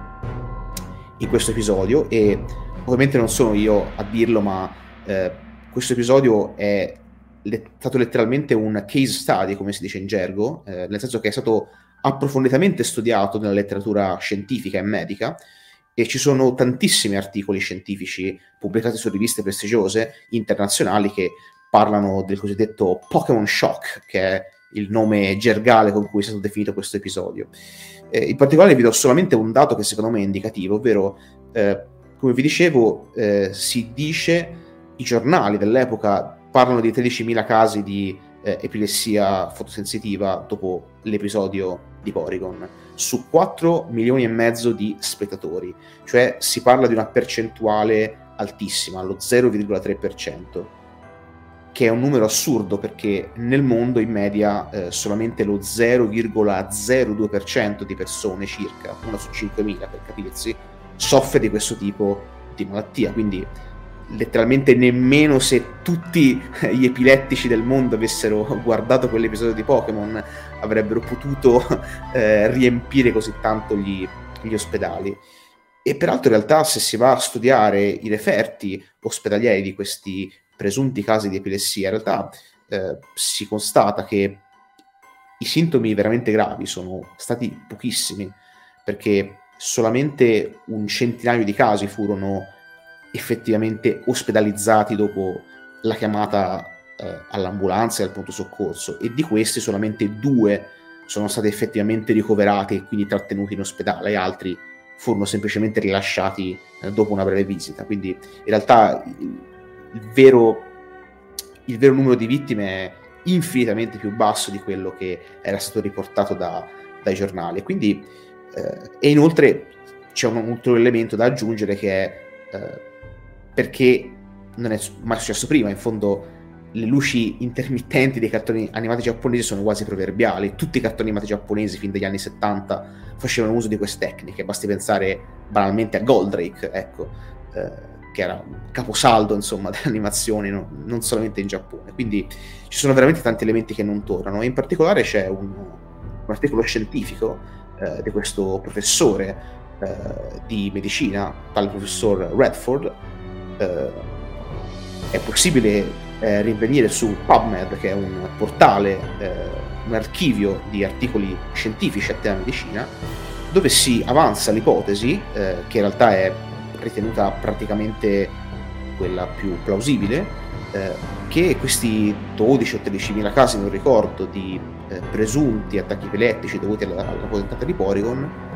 in questo episodio e ovviamente non sono io a dirlo, ma eh, questo episodio è le- stato letteralmente un case study, come si dice in gergo, eh, nel senso che è stato approfonditamente studiato nella letteratura scientifica e medica e ci sono tantissimi articoli scientifici pubblicati su riviste prestigiose internazionali che parlano del cosiddetto Pokémon Shock, che è il nome gergale con cui è stato definito questo episodio. Eh, in particolare vi do solamente un dato che secondo me è indicativo, ovvero, eh, come vi dicevo, eh, si dice, i giornali dell'epoca parlano di 13.000 casi di eh, epilessia fotosensitiva dopo l'episodio di Porygon, su 4 milioni e mezzo di spettatori, cioè si parla di una percentuale altissima, lo 0,3% che è un numero assurdo perché nel mondo in media eh, solamente lo 0,02% di persone circa, una su 5.000 per capirsi, soffre di questo tipo di malattia, quindi letteralmente nemmeno se tutti gli epilettici del mondo avessero guardato quell'episodio di Pokémon avrebbero potuto eh, riempire così tanto gli, gli ospedali. E peraltro in realtà se si va a studiare i referti ospedalieri di questi presunti casi di epilessia, in realtà eh, si constata che i sintomi veramente gravi sono stati pochissimi, perché solamente un centinaio di casi furono effettivamente ospedalizzati dopo la chiamata eh, all'ambulanza e al pronto soccorso e di questi solamente due sono stati effettivamente ricoverati e quindi trattenuti in ospedale e altri furono semplicemente rilasciati eh, dopo una breve visita. Quindi in realtà il, il, vero, il vero numero di vittime è infinitamente più basso di quello che era stato riportato da, dai giornali. Quindi, eh, e inoltre c'è un ulteriore elemento da aggiungere che è eh, perché non è mai successo prima, in fondo le luci intermittenti dei cartoni animati giapponesi sono quasi proverbiali, tutti i cartoni animati giapponesi fin dagli anni 70 facevano uso di queste tecniche, basti pensare banalmente a Goldrake, ecco, eh, che era un caposaldo insomma dell'animazione, no? non solamente in Giappone, quindi ci sono veramente tanti elementi che non tornano, e in particolare c'è un, un articolo scientifico eh, di questo professore eh, di medicina, tale professor Redford, eh, è possibile eh, rinvenire su PubMed, che è un portale, un archivio di articoli scientifici a tema medicina, dove si avanza l'ipotesi, che in realtà è ritenuta praticamente quella più plausibile, che questi 12 o 13 mila casi, non ricordo, di eh, presunti attacchi epilettici dovuti alla, alla potentata di Porygon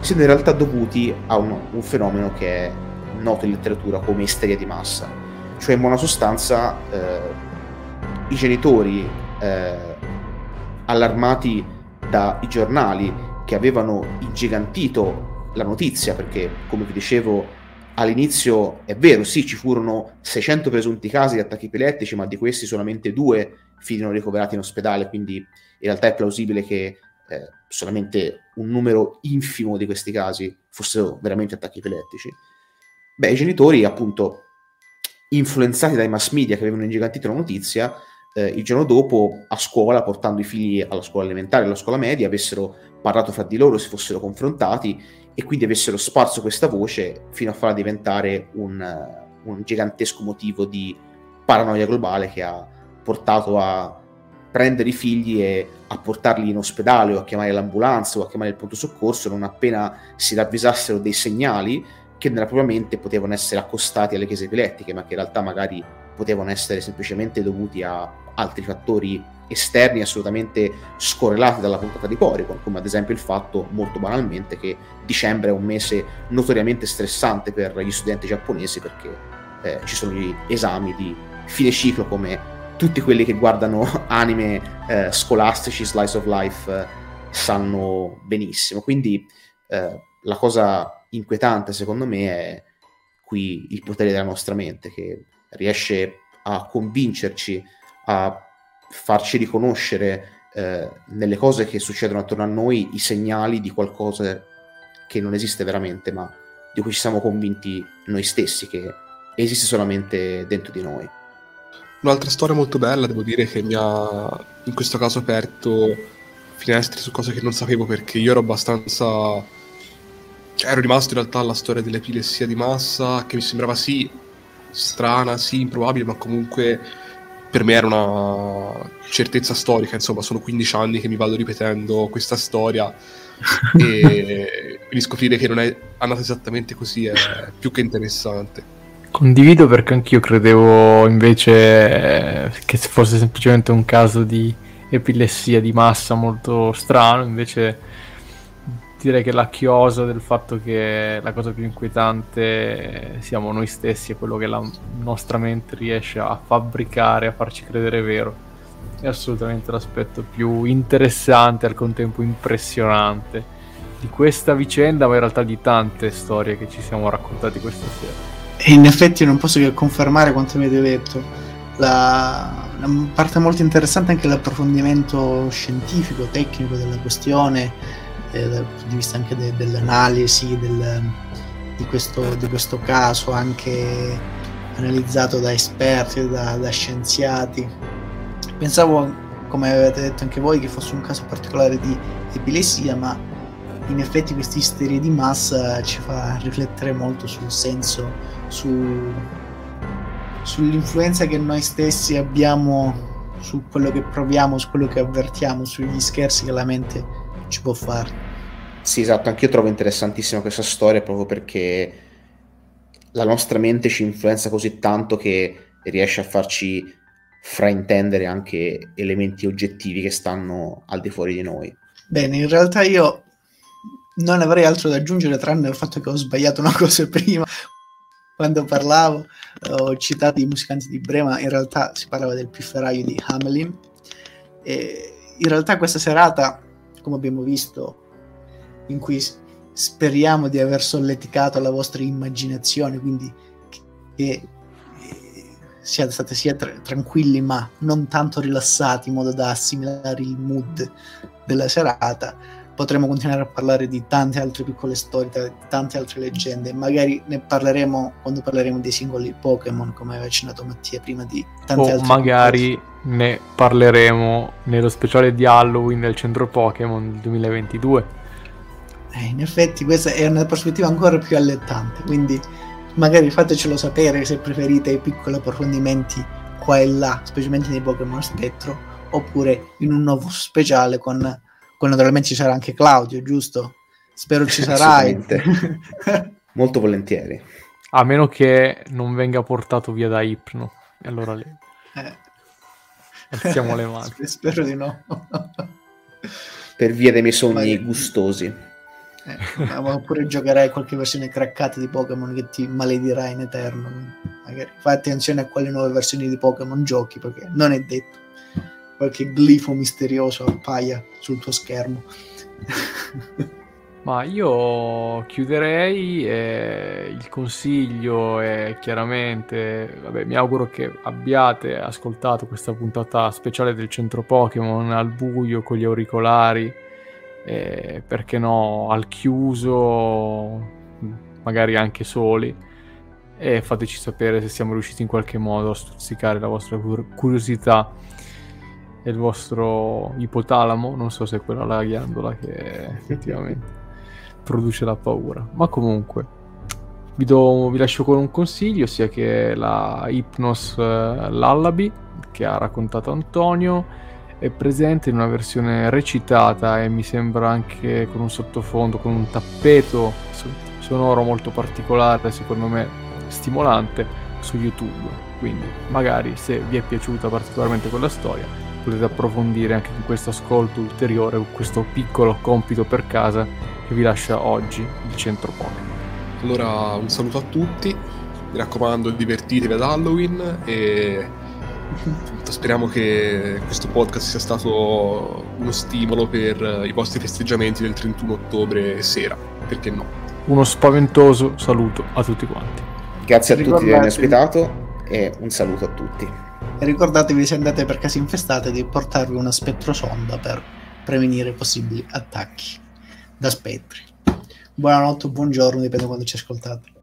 siano in realtà dovuti a un, un fenomeno che è noto in letteratura come isteria di massa. Cioè, in buona sostanza, eh, i genitori eh, allarmati dai giornali che avevano ingigantito la notizia, perché, come vi dicevo, all'inizio è vero, sì, ci furono 600 presunti casi di attacchi epilettici, ma di questi solamente due finirono ricoverati in ospedale, quindi in realtà è plausibile che eh, solamente un numero infimo di questi casi fossero veramente attacchi epilettici. Beh, i genitori, appunto, influenzati dai mass media che avevano ingigantito la notizia, eh, il giorno dopo a scuola, portando i figli alla scuola elementare, alla scuola media, avessero parlato fra di loro, si fossero confrontati e quindi avessero sparso questa voce fino a farla diventare un, un gigantesco motivo di paranoia globale che ha portato a prendere i figli e a portarli in ospedale o a chiamare l'ambulanza o a chiamare il pronto soccorso non appena si ravvisassero dei segnali che nella propria mente potevano essere accostati alle chiese epilettiche, ma che in realtà magari potevano essere semplicemente dovuti a altri fattori esterni assolutamente scorrelati dalla puntata di Porygon, come ad esempio il fatto, molto banalmente, che dicembre è un mese notoriamente stressante per gli studenti giapponesi perché eh, ci sono gli esami di fine ciclo come tutti quelli che guardano anime eh, scolastici, slice of life, eh, sanno benissimo. Quindi eh, la cosa inquietante secondo me è qui il potere della nostra mente che riesce a convincerci, a farci riconoscere eh, nelle cose che succedono attorno a noi i segnali di qualcosa che non esiste veramente, ma di cui ci siamo convinti noi stessi che esiste solamente dentro di noi.
Un'altra storia molto bella, devo dire, che mi ha in questo caso aperto finestre su cose che non sapevo perché io ero abbastanza ero rimasto in realtà alla storia dell'epilessia di massa, che mi sembrava sì strana, sì improbabile, ma comunque per me era una certezza storica, insomma, sono 15 anni che mi vado ripetendo questa storia e riscoprire che non è andata esattamente così è più che interessante.
Condivido perché anch'io credevo invece eh, che fosse semplicemente un caso di epilessia di massa molto strano, invece direi che la chiosa del fatto che la cosa più inquietante siamo noi stessi e quello che la nostra mente riesce a fabbricare, a farci credere vero, è assolutamente l'aspetto più interessante e al contempo impressionante di questa vicenda, ma in realtà di tante storie che ci siamo raccontati questa sera.
E in effetti non posso che confermare quanto mi avete detto. La, la parte molto interessante è anche l'approfondimento scientifico, tecnico della questione, eh, dal punto di vista anche de, dell'analisi del, di, questo, di, questo, caso, anche analizzato da esperti, da, da scienziati. Pensavo, come avete detto anche voi, che fosse un caso particolare di epilessia, ma in effetti questa isteria di massa ci fa riflettere molto sul senso, su, sull'influenza che noi stessi abbiamo su quello che proviamo, su quello che avvertiamo, sugli scherzi che la mente ci può fare.
Sì, esatto, anche io trovo interessantissima questa storia proprio perché la nostra mente ci influenza così tanto che riesce a farci fraintendere anche elementi oggettivi che stanno al di fuori di noi.
Bene, in realtà io non avrei altro da aggiungere tranne il fatto che ho sbagliato una cosa prima quando parlavo, ho citato i musicanti di Brema, in realtà si parlava del pifferaio di Hamelin e in realtà questa serata come abbiamo visto, in cui speriamo di aver solleticato la vostra immaginazione, quindi che eh, siate stati sia tra- tranquilli ma non tanto rilassati in modo da assimilare il mood della serata. Potremo continuare a parlare di tante altre piccole storie, di tante altre leggende. Magari ne parleremo quando parleremo dei singoli Pokémon, come aveva accennato Mattia prima di tante
o
altre
magari cose ne parleremo nello speciale di Halloween del centro Pokémon del 2022.
Eh, in effetti questa è una prospettiva ancora più allettante, quindi magari fatecelo sapere se preferite i piccoli approfondimenti qua e là, specialmente nei Pokémon Spettro, oppure in un nuovo speciale con, con naturalmente ci sarà anche Claudio, giusto? Spero ci sarai.
Molto volentieri.
A meno che non venga portato via da Ipno. E allora lì. Eh. Alziamo le mani.
Spero di no.
per via dei miei sogni ma... gustosi.
Eh, oppure giocherai qualche versione craccata di Pokémon che ti maledirà in eterno. Magari fai attenzione a quale nuove versioni di Pokémon giochi, perché non è detto. Qualche glifo misterioso appaia sul tuo schermo.
Ma io chiuderei e il consiglio è chiaramente, vabbè, mi auguro che abbiate ascoltato questa puntata speciale del centro Pokémon al buio con gli auricolari, e, perché no, al chiuso, magari anche soli, e fateci sapere se siamo riusciti in qualche modo a stuzzicare la vostra curiosità e il vostro ipotalamo, non so se è quella la ghiandola che effettivamente produce la paura. Ma comunque, vi, do, vi lascio con un consiglio, sia che la Hypnos uh, Lullaby, che ha raccontato Antonio, è presente in una versione recitata e mi sembra anche con un sottofondo, con un tappeto sonoro molto particolare, secondo me stimolante, su YouTube. Quindi magari se vi è piaciuta particolarmente quella storia, potete approfondire anche con questo ascolto ulteriore, con questo piccolo compito per casa che vi lascia oggi il centro Pokémon.
Allora un saluto a tutti, mi raccomando divertitevi ad Halloween e speriamo che questo podcast sia stato uno stimolo per i vostri festeggiamenti del 31 ottobre sera, perché no?
Uno spaventoso saluto a tutti quanti.
Grazie a tutti di avermi ospitato e un saluto a tutti.
E ricordatevi se andate per case infestate di portarvi una spettrosonda per prevenire possibili attacchi da spettri. Buonanotte o buongiorno, dipende quando ci ascoltate.